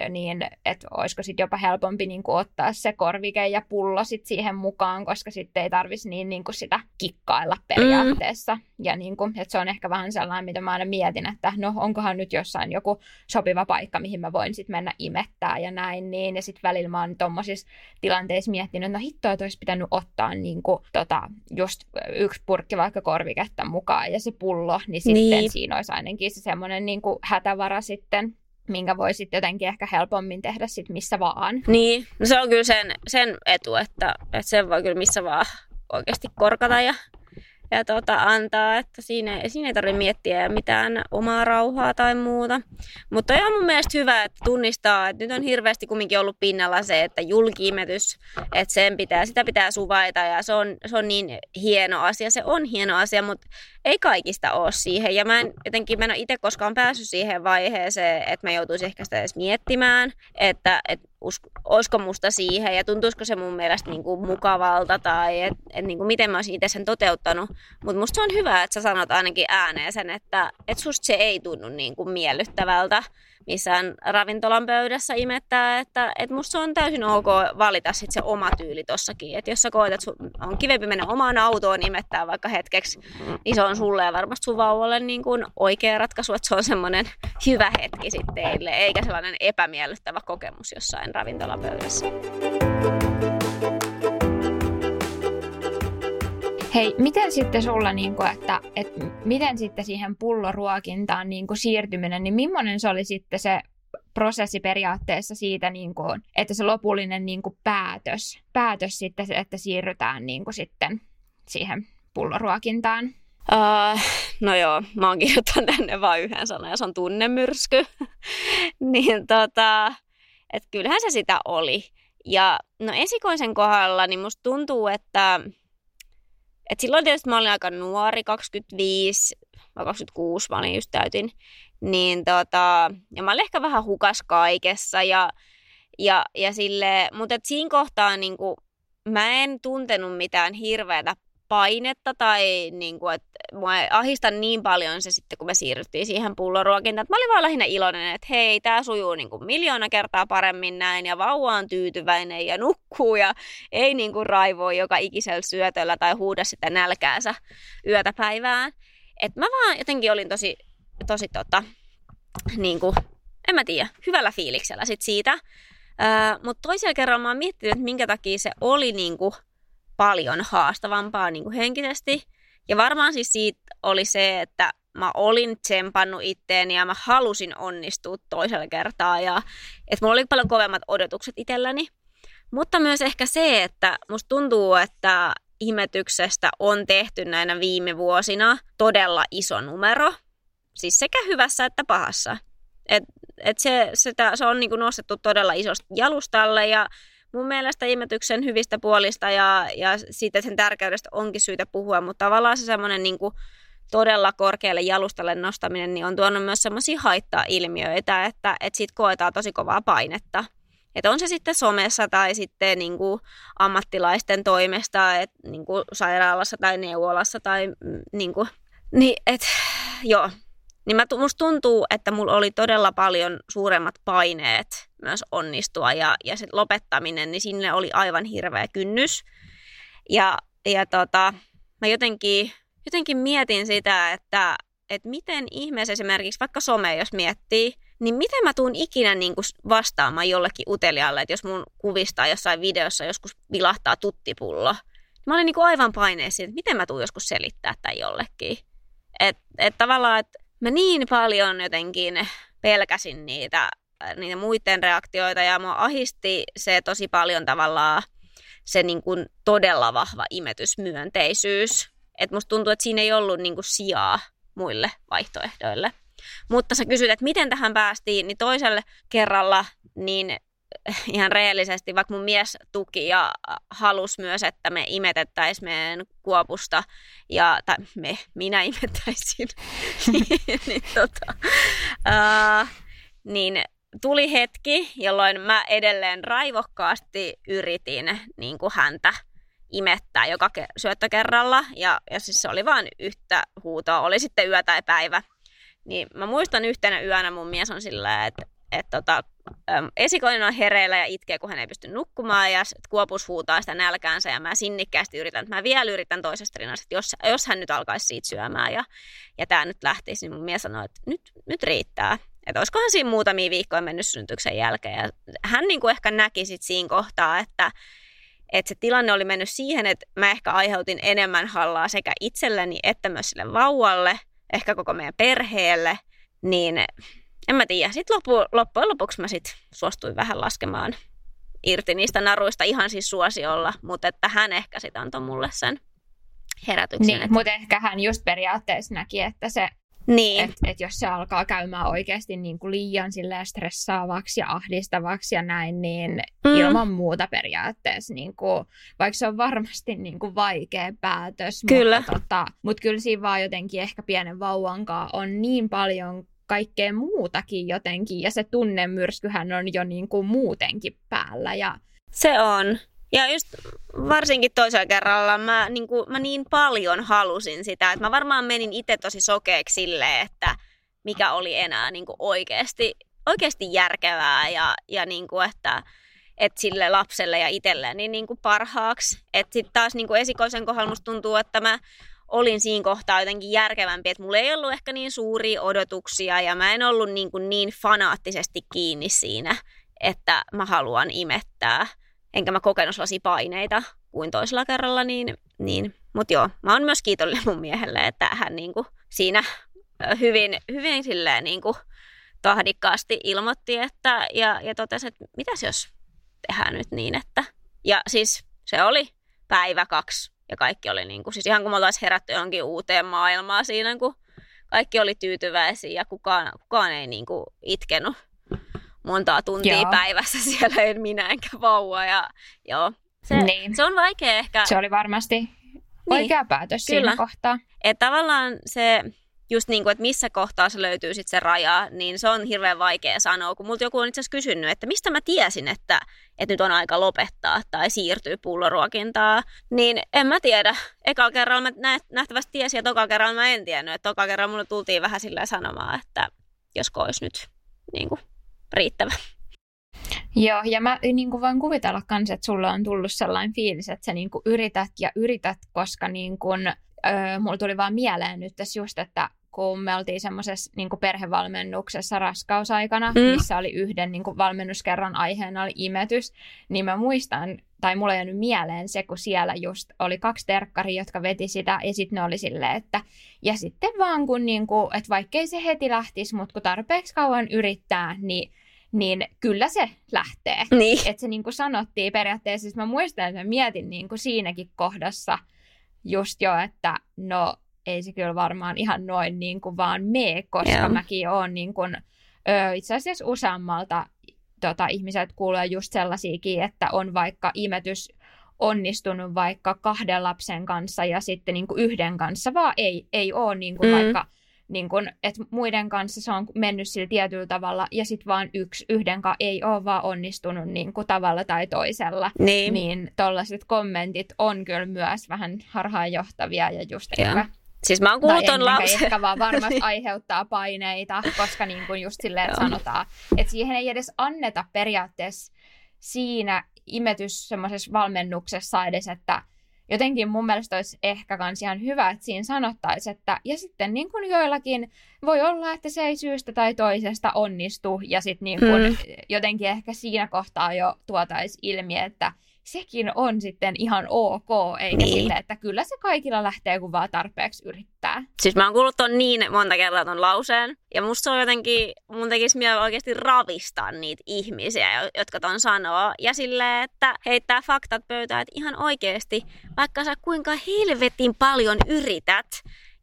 niin että olisiko sitten jopa helpompi niin kuin ottaa se korvike ja pullo sit siihen mukaan, koska sitten ei tarvitsisi niin, niin kuin sitä kikkailla periaatteessa. Mm. Ja niin kuin, että se on ehkä vähän sellainen, mitä mä aina mietin, että no onkohan nyt jossain joku sopiva paikka, mihin mä voin sitten mennä imettää ja näin. Niin. Ja sitten välillä mä oon tuommoisissa tilanteissa miettinyt, että no hittoa, että olisi pitänyt ottaa niin kuin, tota, just yksi purkki vaikka korviketta mukaan ja se pullo, niin sitten niin. siinä olisi ainakin se semmoinen niin hätävara sitten minkä voi sitten jotenkin ehkä helpommin tehdä sit missä vaan. Niin, no se on kyllä sen, sen etu, että, että sen voi kyllä missä vaan oikeasti korkata ja ja tota, antaa, että siinä, siinä ei tarvitse miettiä mitään omaa rauhaa tai muuta. Mutta on mun mielestä hyvä, että tunnistaa, että nyt on hirveästi kumminkin ollut pinnalla se, että julkiimetys, että sen pitää, sitä pitää suvaita ja se on, se on niin hieno asia. Se on hieno asia, mutta ei kaikista ole siihen. Ja mä en jotenkin, mä en ole itse koskaan päässyt siihen vaiheeseen, että mä joutuisin ehkä sitä edes miettimään, että, että usko, olisiko musta siihen ja tuntuisiko se mun mielestä niin kuin mukavalta tai et, et niin kuin miten mä olisin itse sen toteuttanut. Mutta musta se on hyvä, että sä sanot ainakin ääneen sen, että et susta se ei tunnu niin kuin miellyttävältä missään ravintolan pöydässä imettää, että, että musta on täysin ok valita sit se oma tyyli tossakin. Että jos sä koet, että on kivempi mennä omaan autoon imettää vaikka hetkeksi, niin se on sulle ja varmasti sun vauvalle niin kuin oikea ratkaisu, että se on semmoinen hyvä hetki sitten teille, eikä sellainen epämiellyttävä kokemus jossain ravintolapöydässä. Hei, miten sitten sulla, niin kuin, että, että miten sitten siihen pulloruokintaan niin kuin siirtyminen, niin millainen se oli sitten se prosessi periaatteessa siitä, niin kuin, että se lopullinen niin kuin päätös, päätös sitten, että siirrytään niin kuin sitten siihen pulloruokintaan? Uh, no joo, mä oon kirjoittanut tänne vain yhden sanan ja se on tunnemyrsky. niin tota, että kyllähän se sitä oli. Ja no esikoisen kohdalla, niin musta tuntuu, että et silloin tietysti mä olin aika nuori, 25 vai 26 mä olin just täytin. Niin tota, ja mä olin ehkä vähän hukas kaikessa ja, ja, ja sille, mutta siinä kohtaa niin kuin, mä en tuntenut mitään hirveätä painetta tai niin kuin, että mua ahistan niin paljon se sitten, kun me siirryttiin siihen pulloruokintaan. Mä olin vaan lähinnä iloinen, että hei, tämä sujuu niin kuin miljoona kertaa paremmin näin ja vauva on tyytyväinen ja nukkuu ja ei niin kuin raivoi joka ikisellä syötöllä tai huuda sitä nälkäänsä yötä päivään. Että mä vaan jotenkin olin tosi, tosi tota, niin kuin, en mä tiedä, hyvällä fiiliksellä sit siitä. Mutta toisella kerralla mä oon miettinyt, että minkä takia se oli niin kuin, paljon haastavampaa niin kuin henkisesti. Ja varmaan siis siitä oli se, että mä olin tsempannut itteeni ja mä halusin onnistua toisella kertaa ja että mulla oli paljon kovemmat odotukset itselläni. Mutta myös ehkä se, että musta tuntuu, että imetyksestä on tehty näinä viime vuosina todella iso numero. Siis sekä hyvässä että pahassa. Et, et se, sitä, se on niinku nostettu todella isosti jalustalle ja mun mielestä imetyksen hyvistä puolista ja, ja siitä sen tärkeydestä onkin syytä puhua, mutta tavallaan se semmoinen niin todella korkealle jalustalle nostaminen niin on tuonut myös semmoisia haittaa-ilmiöitä, että, että siitä koetaan tosi kovaa painetta. Että on se sitten somessa tai sitten niin kuin ammattilaisten toimesta, että niin kuin sairaalassa tai neuvolassa tai mm, niin kuin, niin et, joo. Niin mä, musta tuntuu, että mulla oli todella paljon suuremmat paineet myös onnistua ja, ja se lopettaminen, niin sinne oli aivan hirveä kynnys. Ja, ja tota, mä jotenkin, jotenkin mietin sitä, että, että miten ihmeessä esimerkiksi vaikka some, jos miettii, niin miten mä tuun ikinä niin kuin vastaamaan jollekin uteliaalle, että jos mun kuvista jossain videossa joskus vilahtaa tuttipullo. Mä olin niin kuin aivan paineessa että miten mä tuun joskus selittää tämän jollekin. Että et tavallaan, että mä niin paljon jotenkin pelkäsin niitä, niitä muiden reaktioita ja mua ahisti se tosi paljon tavallaan se niin kuin todella vahva imetysmyönteisyys. Että musta tuntuu, että siinä ei ollut niin kuin sijaa muille vaihtoehdoille. Mutta sä kysyt, että miten tähän päästiin, niin toiselle kerralla niin ihan reellisesti, vaikka mun mies tuki ja halus myös, että me imetettäisiin meidän kuopusta, ja, tai me, minä imettäisin, niin, tota, uh, niin tuli hetki, jolloin mä edelleen raivokkaasti yritin niin kuin häntä imettää joka syöttökerralla, ja, ja siis se oli vain yhtä huutoa, oli sitten yö tai päivä. Niin mä muistan yhtenä yönä mun mies on sillä, että että tota, esikoinen on hereillä ja itkee, kun hän ei pysty nukkumaan ja kuopus huutaa sitä nälkäänsä ja mä sinnikkäästi yritän, että mä vielä yritän toisesta rinnasta, että jos, jos hän nyt alkaisi siitä syömään ja, ja tämä nyt lähtisi, niin mun mies sanoi, että nyt, nyt riittää. Että olisikohan siinä muutamia viikkoja mennyt syntyksen jälkeen. Ja hän niin kuin ehkä näki sit siinä kohtaa, että, että se tilanne oli mennyt siihen, että mä ehkä aiheutin enemmän hallaa sekä itselleni että myös sille vauvalle, ehkä koko meidän perheelle, niin en mä tiedä. Sitten loppu, loppujen lopuksi mä sit suostuin vähän laskemaan irti niistä naruista ihan siis suosiolla, mutta että hän ehkä sitten antoi mulle sen herätyksen. Niin, että... mutta ehkä hän just periaatteessa näki, että se niin. Että et jos se alkaa käymään oikeasti niin kuin liian stressaavaksi ja ahdistavaksi ja näin, niin mm. ilman muuta periaatteessa, niin kuin, vaikka se on varmasti niin kuin vaikea päätös, kyllä. Mutta, tota, mutta kyllä siinä vaan jotenkin ehkä pienen vauvankaan on niin paljon kaikkea muutakin jotenkin, ja se tunnemyrskyhän on jo niin kuin muutenkin päällä. Ja... Se on. Ja just varsinkin toisella kerralla mä niin, kuin, mä niin paljon halusin sitä, että mä varmaan menin itse tosi sokeeksi silleen, että mikä oli enää niin kuin oikeasti, oikeasti järkevää ja, ja niin kuin, että, että sille lapselle ja itselleen niin, kuin parhaaksi. Että sitten taas niin kuin esikoisen kohdalla musta tuntuu, että mä olin siinä kohtaa jotenkin järkevämpi, että mulla ei ollut ehkä niin suuria odotuksia ja mä en ollut niin, kuin niin fanaattisesti kiinni siinä, että mä haluan imettää. Enkä mä kokenut sellaisia paineita kuin toisella kerralla, niin, niin. mutta joo, mä oon myös kiitollinen mun miehelle, että hän niin kuin siinä hyvin, hyvin silleen niin kuin tahdikkaasti ilmoitti, että, ja, ja totesi, että mitäs jos tehdään nyt niin, että, ja siis se oli päivä kaksi ja kaikki oli niin kuin, siis ihan kuin me oltaisiin herätty johonkin uuteen maailmaan siinä, kun kaikki oli tyytyväisiä ja kukaan, kukaan ei niin kuin itkenut montaa tuntia joo. päivässä siellä, en minä enkä vauva. Ja, joo, se, niin. se on vaikea ehkä. Se oli varmasti niin. oikea päätös Kyllä. siinä kohtaa. Että tavallaan se just niin kuin, että missä kohtaa se löytyy sitten se raja, niin se on hirveän vaikea sanoa. Kun multa joku on itse asiassa kysynyt, että mistä mä tiesin, että, että nyt on aika lopettaa tai siirtyy pulloruokintaa, niin en mä tiedä. Ekalla kerralla mä nähtävästi tiesin ja tokalla kerralla mä en tiennyt. Että tokalla kerralla mulle tultiin vähän sillä sanomaan, että josko olisi nyt niin kuin, riittävä. Joo, ja mä niin kuin voin kuvitella myös, että sulla on tullut sellainen fiilis, että sä niin kuin yrität ja yrität, koska niin kuin, öö, mulla tuli vaan mieleen nyt tässä just, että kun me oltiin semmoisessa niin perhevalmennuksessa raskausaikana, mm. missä oli yhden niin kuin valmennuskerran aiheena oli imetys, niin mä muistan, tai mulla jäänyt mieleen se, kun siellä just oli kaksi terkkaria, jotka veti sitä, ja sitten ne oli silleen, että ja sitten vaan kun, niin kuin, että vaikkei se heti lähtisi, mutta kun tarpeeksi kauan yrittää, niin niin kyllä se lähtee. Niin. Että se niin kuin sanottiin periaatteessa, siis mä muistan, että mä mietin niin kuin siinäkin kohdassa just jo, että no ei se kyllä varmaan ihan noin niin kuin vaan mene, koska yeah. mäkin olen niin kuin, ö, itse asiassa useammalta tota, ihmiset kuulee just sellaisiakin, että on vaikka imetys onnistunut vaikka kahden lapsen kanssa ja sitten niin kuin yhden kanssa, vaan ei, ei ole niin kuin mm. vaikka niin kun, että muiden kanssa se on mennyt sillä tietyllä tavalla ja sitten vaan yksi yhdenkaan ei ole vaan onnistunut niin kuin tavalla tai toisella. Niin. Niin tollaiset kommentit on kyllä myös vähän harhaanjohtavia ja just Joo. ehkä Siis mä oon kuullut ton lapsen. ehkä vaan varmasti aiheuttaa paineita, koska niin kuin just silleen, että Joo. sanotaan, että siihen ei edes anneta periaatteessa siinä imetys semmoisessa valmennuksessa edes, että jotenkin mun mielestä olisi ehkä kans ihan hyvä, että siinä sanottaisiin, että ja sitten niin kuin joillakin voi olla, että se ei syystä tai toisesta onnistu ja sitten niin kuin Mm. jotenkin ehkä siinä kohtaa jo tuotaisi ilmi, että sekin on sitten ihan ok, eikä Niin. sille, että kyllä se kaikilla lähtee, kun vaan tarpeeksi yrittää. Siis mä oon kuullut ton niin monta kertaa ton lauseen. Ja musta se on jotenkin, mun tekisi mieli oikeasti ravistaa niitä ihmisiä, jo- jotka ton sanoo. Ja silleen, että heittää faktat pöytään, että ihan oikeasti, vaikka sä kuinka helvetin paljon yrität,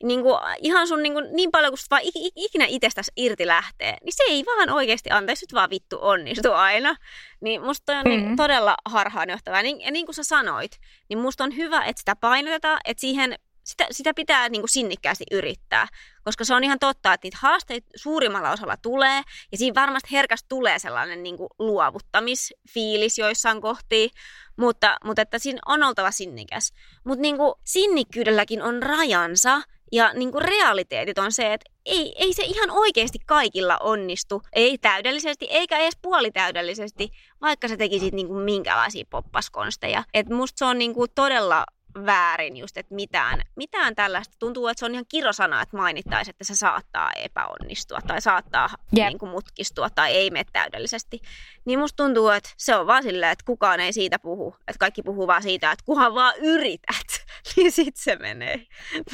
niin kuin, ihan sun niin, kuin, niin paljon kuin sut vaan ik- ik- ikinä itsestäsi irti lähtee, niin se ei vaan oikeasti, anteeksi nyt vaan vittu onnistu aina. Niin musta on niin, Mm. todella harhaanjohtavaa. Niin, ja niin kuin sä sanoit, niin musta on hyvä, että sitä painotetaan, että siihen sitä, sitä pitää niin kuin sinnikkäästi yrittää, koska se on ihan totta, että niitä haasteita suurimmalla osalla tulee, ja siinä varmasti herkästi tulee sellainen niin kuin luovuttamisfiilis joissain kohtia, mutta, mutta että siinä on oltava sinnikäs. Mutta niin kuin sinnikkyydelläkin on rajansa, ja niin kuin realiteetit on se, että ei, ei se ihan oikeasti kaikilla onnistu, ei täydellisesti, eikä edes puolitäydellisesti, vaikka sä tekisit niin kuin minkälaisia poppaskonsteja. Et musta se on niin kuin todella väärin just, että mitään, mitään tällaista. Tuntuu, että se on ihan kirosana, että mainittaisi, että se saattaa epäonnistua tai saattaa Jep. niin kuin mutkistua tai ei mene täydellisesti. Niin musta tuntuu, että se on vaan silleen, että kukaan ei siitä puhu. Että kaikki puhuu vaan siitä, että kunhan vaan yrität, niin sit se menee,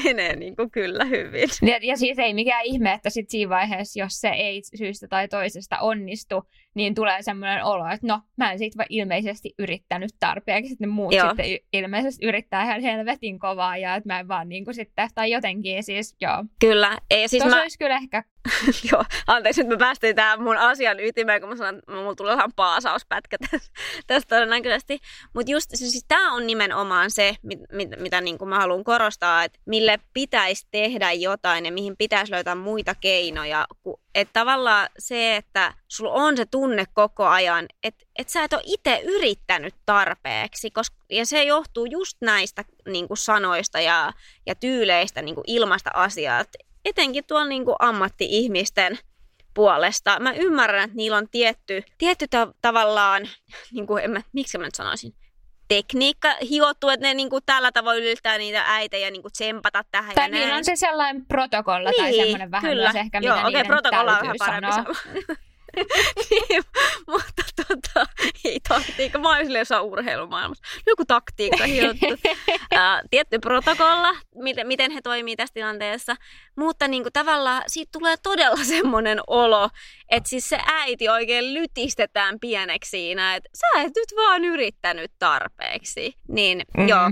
menee niin kuin kyllä hyvin. Ja, ja siis ei mikään ihme, että sit siinä vaiheessa, jos se ei syystä tai toisesta onnistu, niin tulee semmoinen olo, että no, mä en siitä vaan ilmeisesti yrittänyt tarpeeksi, että ne muut Joo. sitten ilmeisesti yrittää ihan helvetin kovaa ja että mä en vaan niin kuin sitten, tai jotenkin siis, joo. Kyllä. Ei, siis Tuossa mä, olisi kyllä ehkä, Joo, anteeksi, nyt me päästiin tähän mun asian ytimeen, kun mä sanon, että mulla tulee ihan paasauspätkä tästä, tästä todennäköisesti. Mutta just siis, siis tämä on nimenomaan se, mit, mit, mitä niin kuin mä haluan korostaa, että mille pitäisi tehdä jotain ja mihin pitäisi löytää muita keinoja. Että tavallaan se, että sulla on se tunne koko ajan, että et sä et ole itse yrittänyt tarpeeksi, koska, ja se johtuu just näistä niin kuin sanoista ja, ja tyyleistä niin kuin ilmaista asiaa. Etenkin tuolla niin kuin ammatti-ihmisten puolesta. Mä ymmärrän, että niillä on tietty, tietty ta- tavallaan, niin kuin, en mä, miksi mä nyt sanoisin, tekniikka hiottu, että ne niin kuin, tällä tavoin yltää niitä äitejä ja niin kuin, tsempata tähän tai ja niillä näin. on se sellainen protokolla tai Niin, semmoinen vähän kyllä. myös ehkä, Joo, mitä niiden protokolla on vähän parempi sanoa. niin, mutta tota, ei taktiikka. Mä oon jossain urheilumaailmassa. Joku taktiikka hiottu. Ää, tietty protokolla, miten, miten he toimii tässä tilanteessa. Mutta niin kuin, tavallaan siitä tulee todella semmoinen olo, että siis se äiti oikein lytistetään pieneksi siinä, että sä et nyt vaan yrittänyt tarpeeksi. Niin Mhm. joo,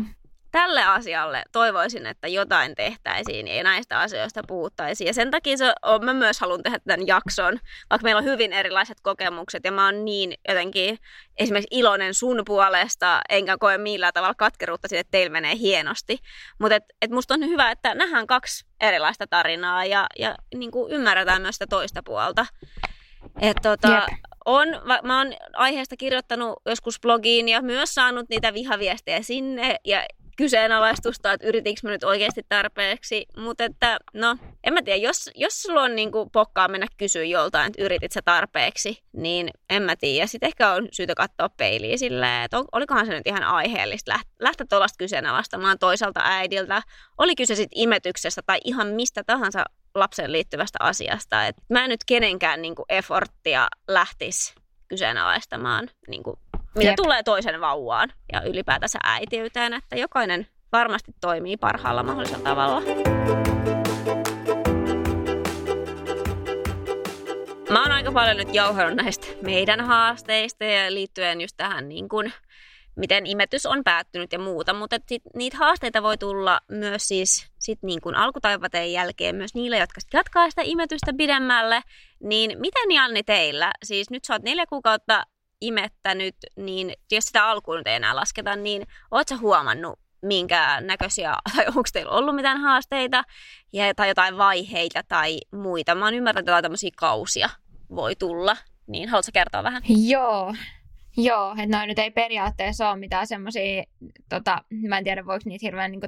tälle asialle toivoisin, että jotain tehtäisiin ja näistä asioista puhuttaisiin. Ja sen takia se on, mä myös haluan tehdä tämän jakson, vaikka meillä on hyvin erilaiset kokemukset ja mä oon niin jotenkin esimerkiksi iloinen sun puolesta, enkä koe millään tavalla katkeruutta siitä, että teillä menee hienosti. Mutta et, et musta on hyvä, että nähdään kaksi erilaista tarinaa ja, ja niin kuin ymmärretään myös sitä toista puolta. Et tota, Jep. on, mä oon aiheesta kirjoittanut joskus blogiin ja myös saanut niitä vihaviestejä sinne ja kyseenalaistusta, että yritikö mä nyt oikeasti tarpeeksi. Mutta että, no, en mä tiedä, jos, jos sulla on niinku pokkaa mennä kysyä joltain, että yritit sä tarpeeksi, niin en mä tiedä. Sitten ehkä on syytä katsoa peiliä silleen, että ol- olikohan se nyt ihan aiheellista läht- lähteä tuollaista kyseenalaistamaan toiselta äidiltä. Oli kyse sitten imetyksestä tai ihan mistä tahansa lapsen liittyvästä asiasta. Et mä en nyt kenenkään niinku efforttia lähtisi kyseenalaistamaan, niinku, mitä Jep. tulee toisen vauvaan ja ylipäätänsä äitiyteen, että jokainen varmasti toimii parhaalla mahdollisella tavalla. Mä oon aika paljon nyt jauhanut näistä meidän haasteista ja liittyen just tähän niin kuin, miten imetys on päättynyt ja muuta, mutta sit, niitä haasteita voi tulla myös siis sit niin kuin alkutaivateen jälkeen myös niille, jotka sit jatkaa sitä imetystä pidemmälle. Niin miten Janni teillä, siis nyt sä oot neljä kuukautta imettänyt, niin jos sitä alkuun ei enää lasketa, niin sä huomannut minkä näköisiä, tai onko teillä ollut mitään haasteita ja, tai jotain vaiheita tai muita. Mä oon ymmärtänyt, että tämmöisiä kausia voi tulla. Niin haluatko kertoa vähän? Joo, Joo, että noin nyt ei periaatteessa ole mitään semmoisia, tota, mä en tiedä voiko niitä hirveän niin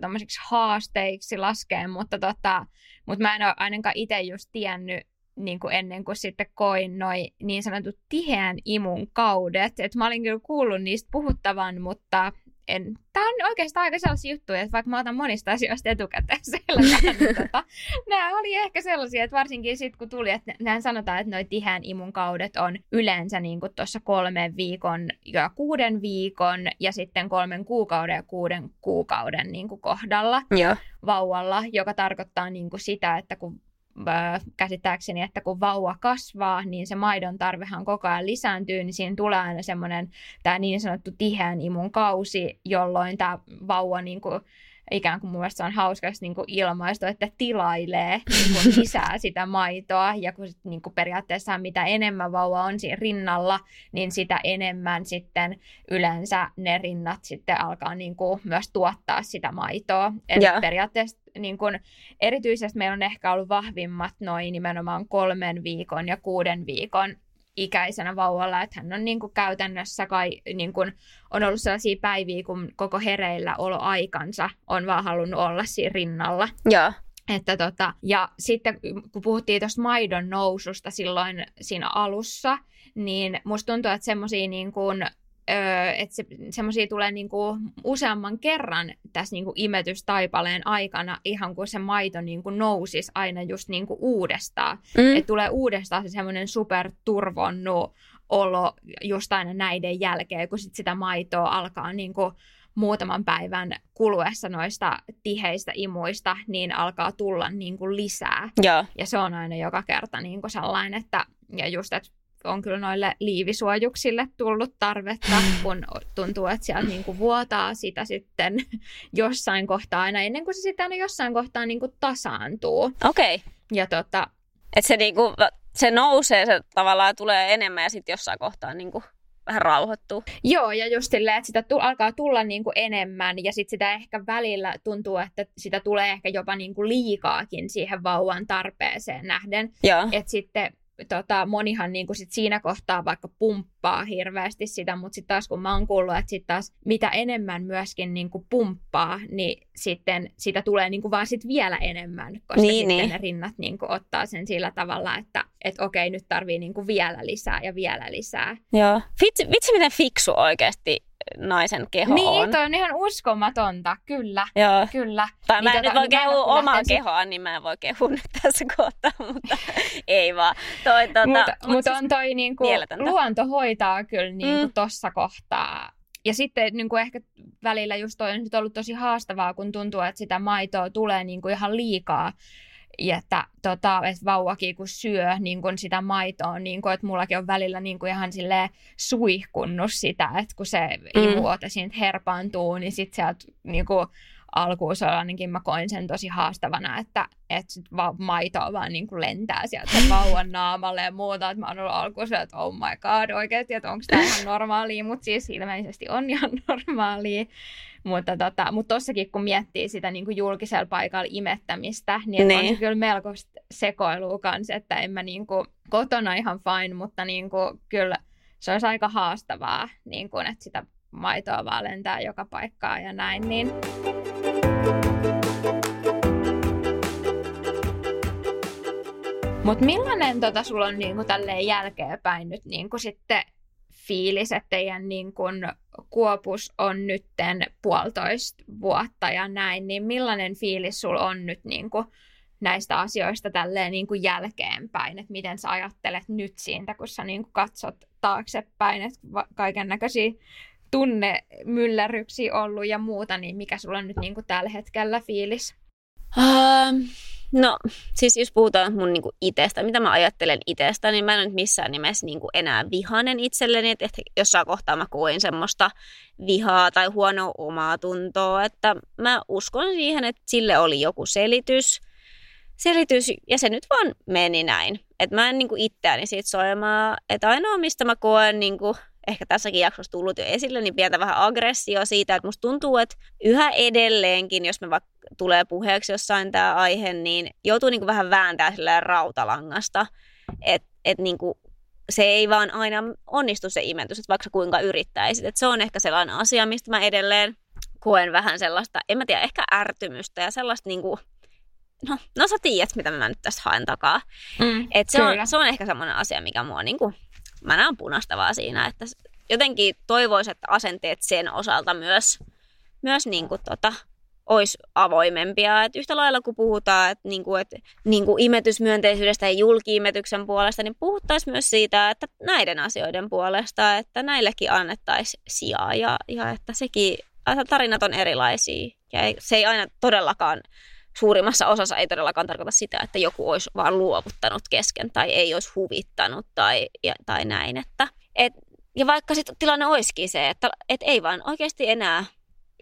haasteiksi laskea, mutta, tota, mutta mä en ole ainakaan itse just tiennyt niin kuin ennen kuin sitten koin noin niin sanotut tiheän imun kaudet. Et mä olin kyllä kuullut niistä puhuttavan, mutta en, tämä on oikeastaan aika sellaisia juttuja, että vaikka mä otan monista asioista etukäteen selvää, niin tota, nämä oli ehkä sellaisia, että varsinkin sitten kun tuli, että näin sanotaan, että noin tiheän imun kaudet on yleensä niin tuossa kolmen viikon ja kuuden viikon ja sitten kolmen kuukauden ja kuuden kuukauden niin kuin kohdalla Joo. vauvalla, joka tarkoittaa niin kuin sitä, että kun käsittääkseni, että kun vauva kasvaa, niin se maidon tarvehan koko ajan lisääntyy, niin siinä tulee aina semmoinen tämä niin sanottu tiheän imun kausi, jolloin tämä vauva niin kuin, ikään kuin mun mielestä se on hauska niin kuin ilmaistu, että tilailee niin kuin lisää sitä maitoa ja kun sit, niin kuin periaatteessa mitä enemmän vauva on siinä rinnalla, niin sitä enemmän sitten yleensä ne rinnat sitten alkaa niin kuin myös tuottaa sitä maitoa. Eli yeah. periaatteessa niin kun, erityisesti meillä on ehkä ollut vahvimmat noin nimenomaan kolmen viikon ja kuuden viikon ikäisenä vauvalla, että hän on niin kuin käytännössä kai niin kuin on ollut sellaisia päiviä, kun koko hereillä oloaikansa on vaan halunnut olla siinä rinnalla. Joo. Että tota, ja sitten kun puhuttiin tuosta maidon noususta silloin siinä alussa, niin musta tuntuu, että semmoisia niin kuin öö, että se, semmoisia tulee niinku useamman kerran tässä niinku imetystaipaleen aikana, ihan kun se maito niinku nousisi aina just niinku uudestaan. Mm. Että tulee uudestaan se semmoinen superturvonnu olo just aina näiden jälkeen, kun sit sitä maitoa alkaa niinku muutaman päivän kuluessa noista tiheistä imuista, niin alkaa tulla niin kuin lisää. Ja. ja se on aina joka kerta niin kuin sellainen, että ja just, että on kyllä noille liivisuojuksille tullut tarvetta, kun tuntuu, että sieltä niin kuin vuotaa sitä sitten jossain kohtaa aina ennen kuin se sitten aina jossain kohtaa niin kuin tasaantuu. Okei. Okay. Ja tota... Et se, niin kuin, se nousee, se tavallaan tulee enemmän ja sitten jossain kohtaa niin kuin vähän rauhoittuu. Joo, ja just silleen, että sitä tu- alkaa tulla niin kuin enemmän, ja sitten sitä ehkä välillä tuntuu, että sitä tulee ehkä jopa niin kuin liikaakin siihen vauvan tarpeeseen nähden. Että sitten tota, monihan niin kuin sit siinä kohtaa vaikka pumppaa hirveästi sitä, mutta sitten taas kun mä oon kuullut, että sit taas mitä enemmän myöskin niin kuin pumppaa, niin sitten sitä tulee niin kuin vaan sit vielä enemmän, koska niin, sitten niin. ne rinnat niin kuin ottaa sen sillä tavalla, että et okei, nyt tarvii niin kuin vielä lisää ja vielä lisää. Joo. Vitsi, vitsi miten fiksu oikeasti naisen keho niin, on. Niin, on ihan uskomatonta, kyllä. Joo. kyllä. Tai mä niin en tota, nyt voi kehua omaa kehoa, niin mä en voi kehua nyt tässä kohtaa, mutta ei vaan. Toi, tota, mutta mut, mut siis on toi niinku, luonto hoitaa kyllä niinku mm. tossa kohtaa. Ja sitten niin kuin ehkä välillä just toi on ollut tosi haastavaa, kun tuntuu, että sitä maitoa tulee niin kuin ihan liikaa että, tota, että vauvakin kun syö niin kun sitä maitoa, niin kun, että mullakin on välillä niin kun ihan suihkunnut sitä, että kun se mm. imuote siitä herpaantuu, niin sitten sieltä niin kun, alkuun se ainakin mä koin sen tosi haastavana, että, että sit va- maitoa vaan niin kuin lentää sieltä vauvan naamalle ja muuta. Että mä oon ollut alkuun että oh my god oikeasti, että onko tämä ihan normaalia, mutta siis ilmeisesti on ihan normaalia. Mutta tota, mutta tossakin kun miettii sitä niin kuin julkisella paikalla imettämistä, niin, niin. on se kyllä melko sekoilua kanssa, että en mä niin kuin, kotona ihan fine, mutta niin kuin, kyllä se olisi aika haastavaa, niin kuin, että sitä maitoa vaan lentää joka paikkaan ja näin. Niin... Mutta millainen tota, sulla on niinku tälleen jälkeenpäin nyt niinku sitten fiilis, että teidän niin kun, kuopus on nytten puolitoista vuotta ja näin, niin millainen fiilis sulla on nyt niin kun, näistä asioista tälleen niin jälkeenpäin, että miten sä ajattelet nyt siitä, kun sä niin katsot taaksepäin, että kaiken näköisiä tunnemyllerryksiä ollut ja muuta, niin mikä sulla on nyt niin tällä hetkellä fiilis? Um, No, siis jos puhutaan mun niinku itsestä, mitä mä ajattelen itsestä, niin mä en ole missään nimessä niinku enää vihanen itselleni. Että jossain kohtaa mä koin semmoista vihaa tai huonoa omaa tuntoa. Että mä uskon siihen, että sille oli joku selitys. Selitys, ja se nyt vaan meni näin. Että mä en niinku itseäni siitä soimaa. Että ainoa, mistä mä koen niinku ehkä tässäkin jaksossa tullut jo esille, niin pientä vähän aggressio siitä, että musta tuntuu, että yhä edelleenkin, jos me vaikka tulee puheeksi jossain tämä aihe, niin joutuu niin kuin vähän vääntää sillä rautalangasta, että et niin kuin se ei vaan aina onnistu se imetys, että vaikka kuinka yrittäisit. Että se on ehkä sellainen asia, mistä mä edelleen koen vähän sellaista, en mä tiedä, ehkä ärtymystä ja sellaista niin kuin, no, no sä tiedät, mitä mä nyt tästä haen takaa. Mm, Et se, on, se on ehkä semmoinen asia, mikä mua niin kuin, mä näen punastavaa siinä, että jotenkin toivoisin, että asenteet sen osalta myös, myös niin kuin, tota, olisi avoimempia. Et yhtä lailla kun puhutaan että niinku, et, niinku imetysmyönteisyydestä ja julkiimetyksen puolesta, niin puhuttaisiin myös siitä, että näiden asioiden puolesta, että näillekin annettaisiin sijaa ja, ja että sekin, tarinat on erilaisia ja ei, se ei aina todellakaan suurimmassa osassa ei todellakaan tarkoita sitä, että joku olisi vaan luovuttanut kesken tai ei olisi huvittanut tai, ja, tai näin. Että, et, ja vaikka sitten tilanne olisikin se, että et ei vaan oikeasti enää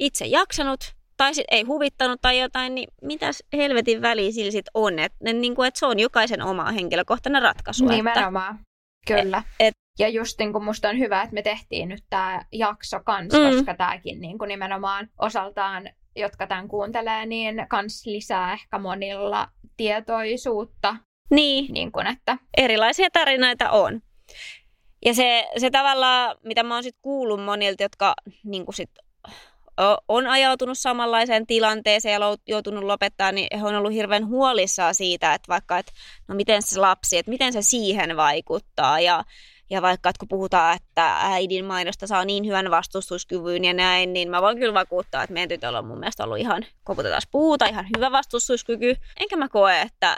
itse jaksanut tai sitten ei huvittanut tai jotain, niin mitäs helvetin väliä sillä sitten on. Että niin kuin, et se on jokaisen oma henkilökohtainen ratkaisu. Nimenomaan, että, kyllä. Et, ja just niin kuin musta on hyvä, että me tehtiin nyt tämä jakso kanssa, mm. koska tämäkin niin kuin nimenomaan osaltaan, jotka tämän kuuntelee, niin kans lisää ehkä monilla tietoisuutta. Niin. niin kuin, että... Erilaisia tarinoita on. Ja se, se tavalla, mitä mä oon sitten kuullut monilta, jotka niin sit on ajautunut samanlaiseen tilanteeseen ja joutunut lopettaa, niin he on ollut hirveän huolissaan siitä, että vaikka, että no miten se lapsi, että miten se siihen vaikuttaa ja, ja vaikka, että kun puhutaan, että äidin mainosta saa niin hyvän vastustuskyvyn ja näin, niin mä voin kyllä vakuuttaa, että meidän tytöllä on mun mielestä ollut ihan, koputetaan puuta, ihan hyvä vastustuskyky. Enkä mä koe, että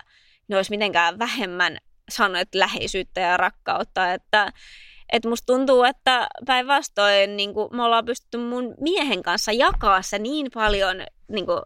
ne olisi mitenkään vähemmän sanoit läheisyyttä ja rakkautta, että et musta tuntuu, että päinvastoin niin me ollaan pystytty mun miehen kanssa jakaa se niin paljon niin kuin,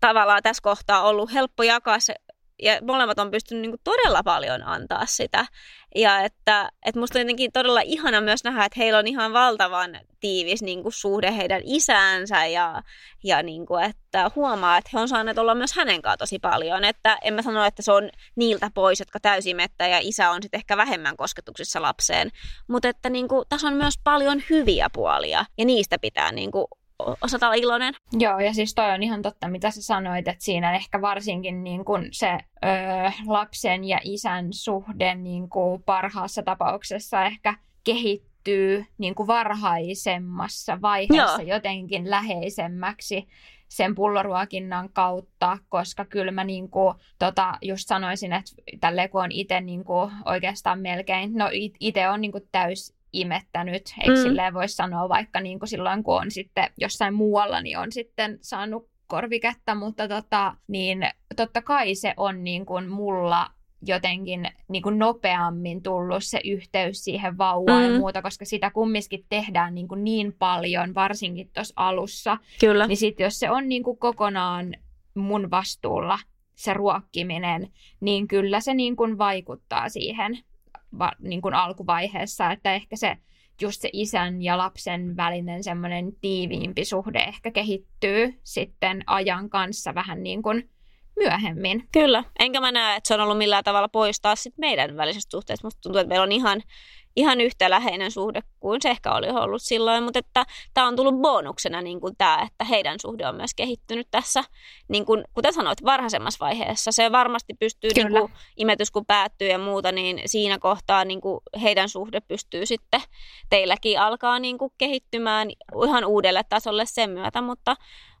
tavallaan tässä kohtaa ollut helppo jakaa se ja molemmat on pystynyt niin kuin todella paljon antaa sitä. Ja että, että musta on jotenkin todella ihana myös nähdä, että heillä on ihan valtavan tiivis niin kuin suhde heidän isäänsä ja, ja niin kuin, että huomaa, että he on saaneet olla myös hänen kanssaan tosi paljon. Että en mä sano, että se on niiltä pois, jotka täysimettä ja isä on sitten ehkä vähemmän kosketuksissa lapseen. Mutta että niin kuin, tässä on myös paljon hyviä puolia ja niistä pitää niin kuin osata olla iloinen. Joo, ja siis toi on ihan totta, mitä sä sanoit, että siinä ehkä varsinkin niin kun se ö, lapsen ja isän suhde niin kuin parhaassa tapauksessa ehkä kehittyy niin kuin varhaisemmassa vaiheessa Joo. jotenkin läheisemmäksi sen pulloruokinnan kautta, koska kyllä mä niin kuin, tota, just sanoisin, että tälleen kun on itse niin oikeastaan melkein, no itse on niin kuin täys imettänyt, eikö mm. silleen voi sanoa vaikka niin kuin silloin, kun on sitten jossain muualla, niin on sitten saanut korviketta, mutta tota, niin totta kai se on niin kuin mulla jotenkin niin kuin nopeammin tullut se yhteys siihen vauvaan mm. ja muuta, koska sitä kumminkin tehdään niin, kuin niin paljon, varsinkin tuossa alussa. Kyllä. Niin sitten jos se on niin kuin kokonaan mun vastuulla, se ruokkiminen, niin kyllä se niin kuin vaikuttaa siihen va, niin kuin alkuvaiheessa, että ehkä se just se isän ja lapsen välinen semmoinen tiiviimpi suhde ehkä kehittyy sitten ajan kanssa vähän niin kuin myöhemmin. Kyllä, enkä mä näe, että se on ollut millään tavalla poistaa sit meidän välisestä suhteesta. Musta tuntuu, että meillä on ihan ihan yhtä läheinen suhde kuin se ehkä oli ollut silloin, mutta että tämä on tullut bonuksena niin kuin tämä, että heidän suhde on myös kehittynyt tässä, niin kuin, kuten sanoit, varhaisemmassa vaiheessa. Se varmasti pystyy, niin kuin, imetys kun päättyy ja muuta, niin siinä kohtaa niin kuin heidän suhde pystyy sitten teilläkin alkaa niin kuin kehittymään ihan uudelle tasolle sen myötä, mutta,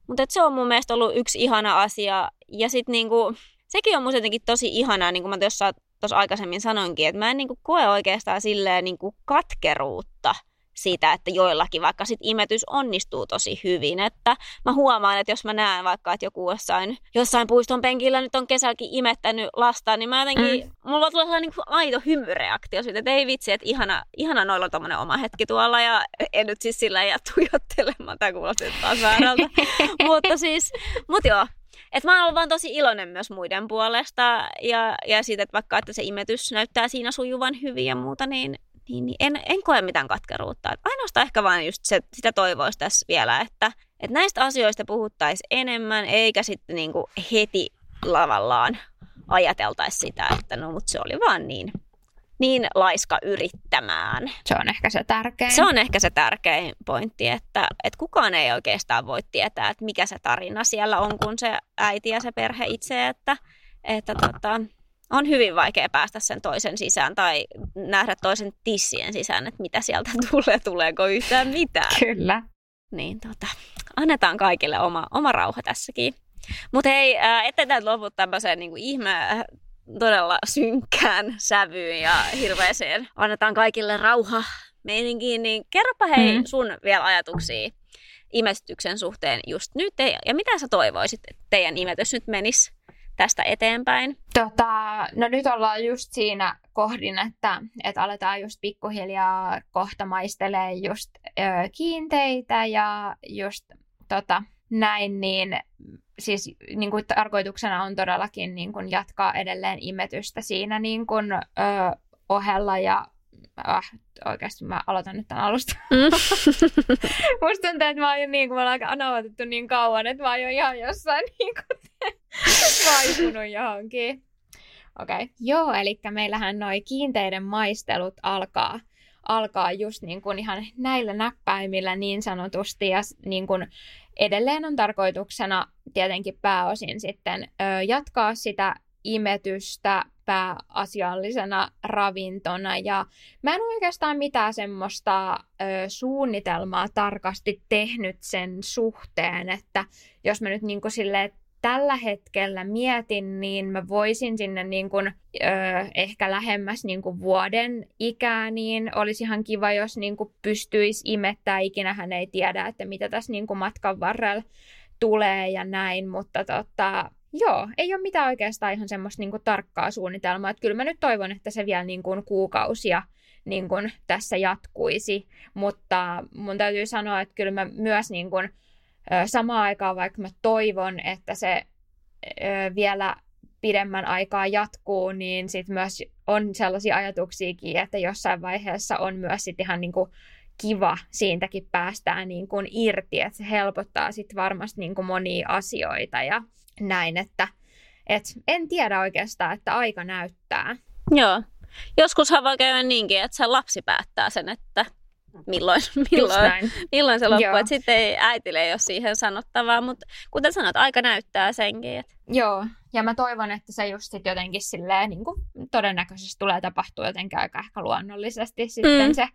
mutta että se on mun mielestä ollut yksi ihana asia. Ja sitten niin kuin, sekin on mun jotenkin tosi ihanaa, niin kuin mä tuossa tuossa aikaisemmin sanoinkin, että mä en niin kuin koe oikeastaan silleen niin kuin katkeruutta siitä, että joillakin vaikka sit imetys onnistuu tosi hyvin. Että mä huomaan, että jos mä näen vaikka, että joku jossain, jossain puiston penkillä nyt on kesälläkin imettänyt lasta, niin mä jotenkin, mm. mulla tulee sellainen niin aito hymyreaktio siitä, että ei vitsi, että ihana, ihana noilla on tommonen oma hetki tuolla ja en nyt siis sillä ja tuijottelemaan, tämä kuulostaa taas väärältä. mutta siis, mut joo, et mä oon vaan tosi iloinen myös muiden puolesta ja, ja siitä, että vaikka että se imetys näyttää siinä sujuvan hyvin ja muuta, niin, niin, niin en, en koe mitään katkeruutta. Et ainoastaan ehkä vaan just se, sitä toivoisi tässä vielä, että, että näistä asioista puhuttaisiin enemmän, eikä sitten niinku heti lavallaan ajateltaisi sitä, että no mutta se oli vaan niin, niin laiska yrittämään. Se on ehkä se tärkein. Se on ehkä se tärkein pointti, että, että kukaan ei oikeastaan voi tietää, että mikä se tarina siellä on, kun se äiti ja se perhe itse, että, että tota, on hyvin vaikea päästä sen toisen sisään tai nähdä toisen tissien sisään, että mitä sieltä tulee, tuleeko yhtään mitään. Kyllä. Niin tota, annetaan kaikille oma, oma rauha tässäkin. Mutta hei, ettei tämä lopu tämmöiseen niin ihme todella synkkään sävyyn ja hirveeseen annetaan kaikille rauha meininkiin, niin kerropa hei mm. sun vielä ajatuksia imetyksen suhteen just nyt ja mitä sä toivoisit, että teidän imetys nyt menisi tästä eteenpäin? Tota, no nyt ollaan just siinä kohdin, että, että aletaan just pikkuhiljaa kohta maistelee just ö, kiinteitä ja just tota, näin, niin siis niin kuin tarkoituksena on todellakin niin kuin jatkaa edelleen imetystä siinä niin kuin, ö, ohella ja ah, oikeasti mä aloitan nyt tämän alusta. Mm. Musta tuntuu, että mä oon jo niin kuin me ollaan anavattu niin kauan, että mä oon jo ihan jossain niin kuin vaipunut johonkin. Okei. Okay. Joo, eli meillähän noi kiinteiden maistelut alkaa, alkaa just niin kuin ihan näillä näppäimillä niin sanotusti. Ja niin kuin edelleen on tarkoituksena tietenkin pääosin sitten ö, jatkaa sitä imetystä pääasiallisena ravintona. Ja mä en oikeastaan mitään semmoista ö, suunnitelmaa tarkasti tehnyt sen suhteen, että jos mä nyt niin silleen tällä hetkellä mietin, niin mä voisin sinne niin kuin, ö, ehkä lähemmäs niin kuin vuoden ikää, niin olisi ihan kiva, jos niin kuin pystyisi imettää. Ikinä hän ei tiedä, että mitä tässä niin kuin matkan varrella tulee ja näin, mutta tota, joo, ei ole mitään oikeastaan ihan semmoista niin kuin tarkkaa suunnitelmaa. Että kyllä mä nyt toivon, että se vielä niin kuin kuukausia niin kuin tässä jatkuisi, mutta mun täytyy sanoa, että kyllä mä myös niin kuin, samaan aikaan, vaikka mä toivon, että se vielä pidemmän aikaa jatkuu, niin sit myös on sellaisia ajatuksiakin, että jossain vaiheessa on myös sit ihan niin kuin kiva siitäkin päästään niin kuin irti, että se helpottaa sitten varmasti niin kuin monia asioita ja näin, että et en tiedä oikeastaan, että aika näyttää. Joo. Joskushan voi käydä niinkin, että se lapsi päättää sen, että milloin, milloin, milloin se loppuu. Että sitten ei, äitille ei ole siihen sanottavaa, mutta kuten sanot, aika näyttää senkin. Että... Joo, ja mä toivon, että se just sit jotenkin silleen, niin kuin todennäköisesti tulee tapahtua jotenkin aika ehkä luonnollisesti sitten mm. se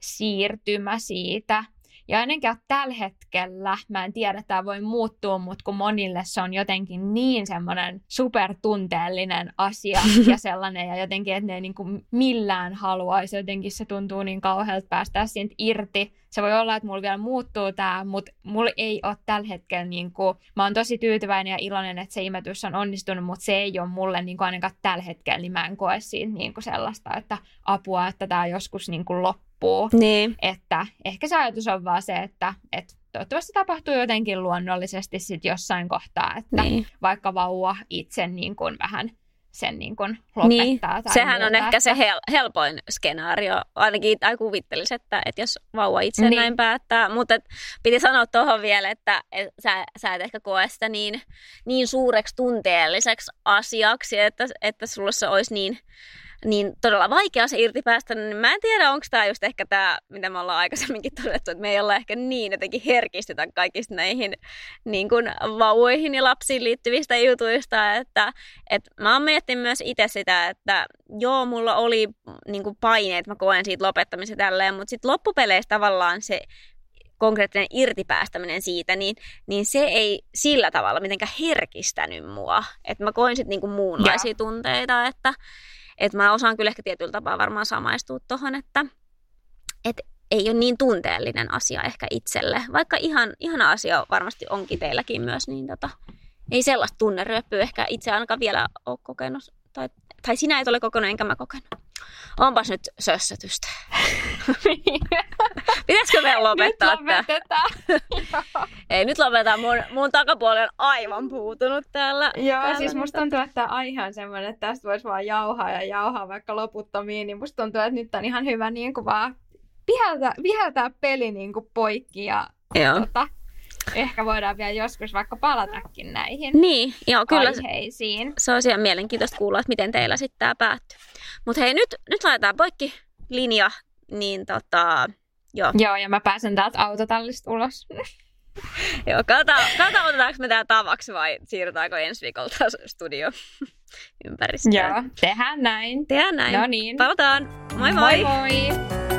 siirtymä siitä ja ainakin tällä hetkellä, mä en tiedä, että tämä voi muuttua, mutta kun monille se on jotenkin niin semmoinen supertunteellinen asia ja sellainen, ja jotenkin, että ne ei niin kuin millään haluaisi, jotenkin se tuntuu niin kauhealta päästä siitä irti. Se voi olla, että mulla vielä muuttuu tämä, mutta mulla ei ole tällä hetkellä, niin kuin, mä oon tosi tyytyväinen ja iloinen, että se imetys on onnistunut, mutta se ei ole mulle niin kuin ainakaan tällä hetkellä, niin mä en koe siitä niin kuin sellaista, että apua, että tämä joskus niin kuin loppuu loppuu. Niin. Että ehkä se ajatus on vaan se, että, että toivottavasti tapahtuu jotenkin luonnollisesti sit jossain kohtaa, että niin. vaikka vauva itse niin kuin vähän sen niin kuin lopettaa. Niin. Tai Sehän muuta, on ehkä se hel- helpoin skenaario, ainakin tai kuvittelisi, että, että jos vauva itse niin. näin päättää. Mutta et, piti sanoa tuohon vielä, että et, sä, sä et ehkä koe sitä niin, niin suureksi tunteelliseksi asiaksi, että, että sulla se olisi niin niin todella vaikea se irti päästä, niin mä en tiedä, onko tämä just ehkä tämä, mitä me ollaan aikaisemminkin todettu, että me ei olla ehkä niin jotenkin herkistytä kaikista näihin niin kuin vauvoihin ja lapsiin liittyvistä jutuista, että, että mä oon miettinyt myös itse sitä, että joo, mulla oli niin kuin paineet, mä koen siitä lopettamisen tälleen, mutta sitten loppupeleissä tavallaan se konkreettinen irtipäästäminen siitä, niin, niin se ei sillä tavalla mitenkään herkistänyt mua. Että mä koin sitten niinku muunlaisia ja. tunteita, että, et mä osaan kyllä ehkä tietyllä tapaa varmaan samaistua tuohon, että et ei ole niin tunteellinen asia ehkä itselle. Vaikka ihan, ihana asia varmasti onkin teilläkin myös, niin tota, ei sellaista tunneryöppyä ehkä itse ainakaan vielä ole kokenut. Tai, tai sinä et ole kokenut, enkä mä kokenut. Onpas nyt sössötystä. Pitäisikö meidän lopettaa Nyt lopetetaan. Ei, nyt lopetetaan. Mun, mun takapuoli on aivan puutunut täällä. Joo, täällä siis musta tuntuu, että tämä aihe on semmoinen, että tästä voisi vaan jauhaa ja jauhaa vaikka loputtomiin, niin musta tuntuu, että nyt on ihan hyvä niin kuin vaan viheltää, viheltää peli niin kuin poikki ja Joo. Tota, ehkä voidaan vielä joskus vaikka palatakin näihin Niin, joo, kyllä aiheisiin. se on ihan mielenkiintoista kuulla, että miten teillä sitten tämä päättyy. Mutta hei, nyt, nyt laitetaan poikki linja, niin tota, joo. Joo, ja mä pääsen täältä autotallista ulos. joo katsotaan, katsotaan, otetaanko me tämä tavaksi vai siirrytäänkö ensi viikolla taas studio ympäristöön. Joo, tehdään näin. Tehdään näin. No niin. Palataan. Moi moi! Moi moi!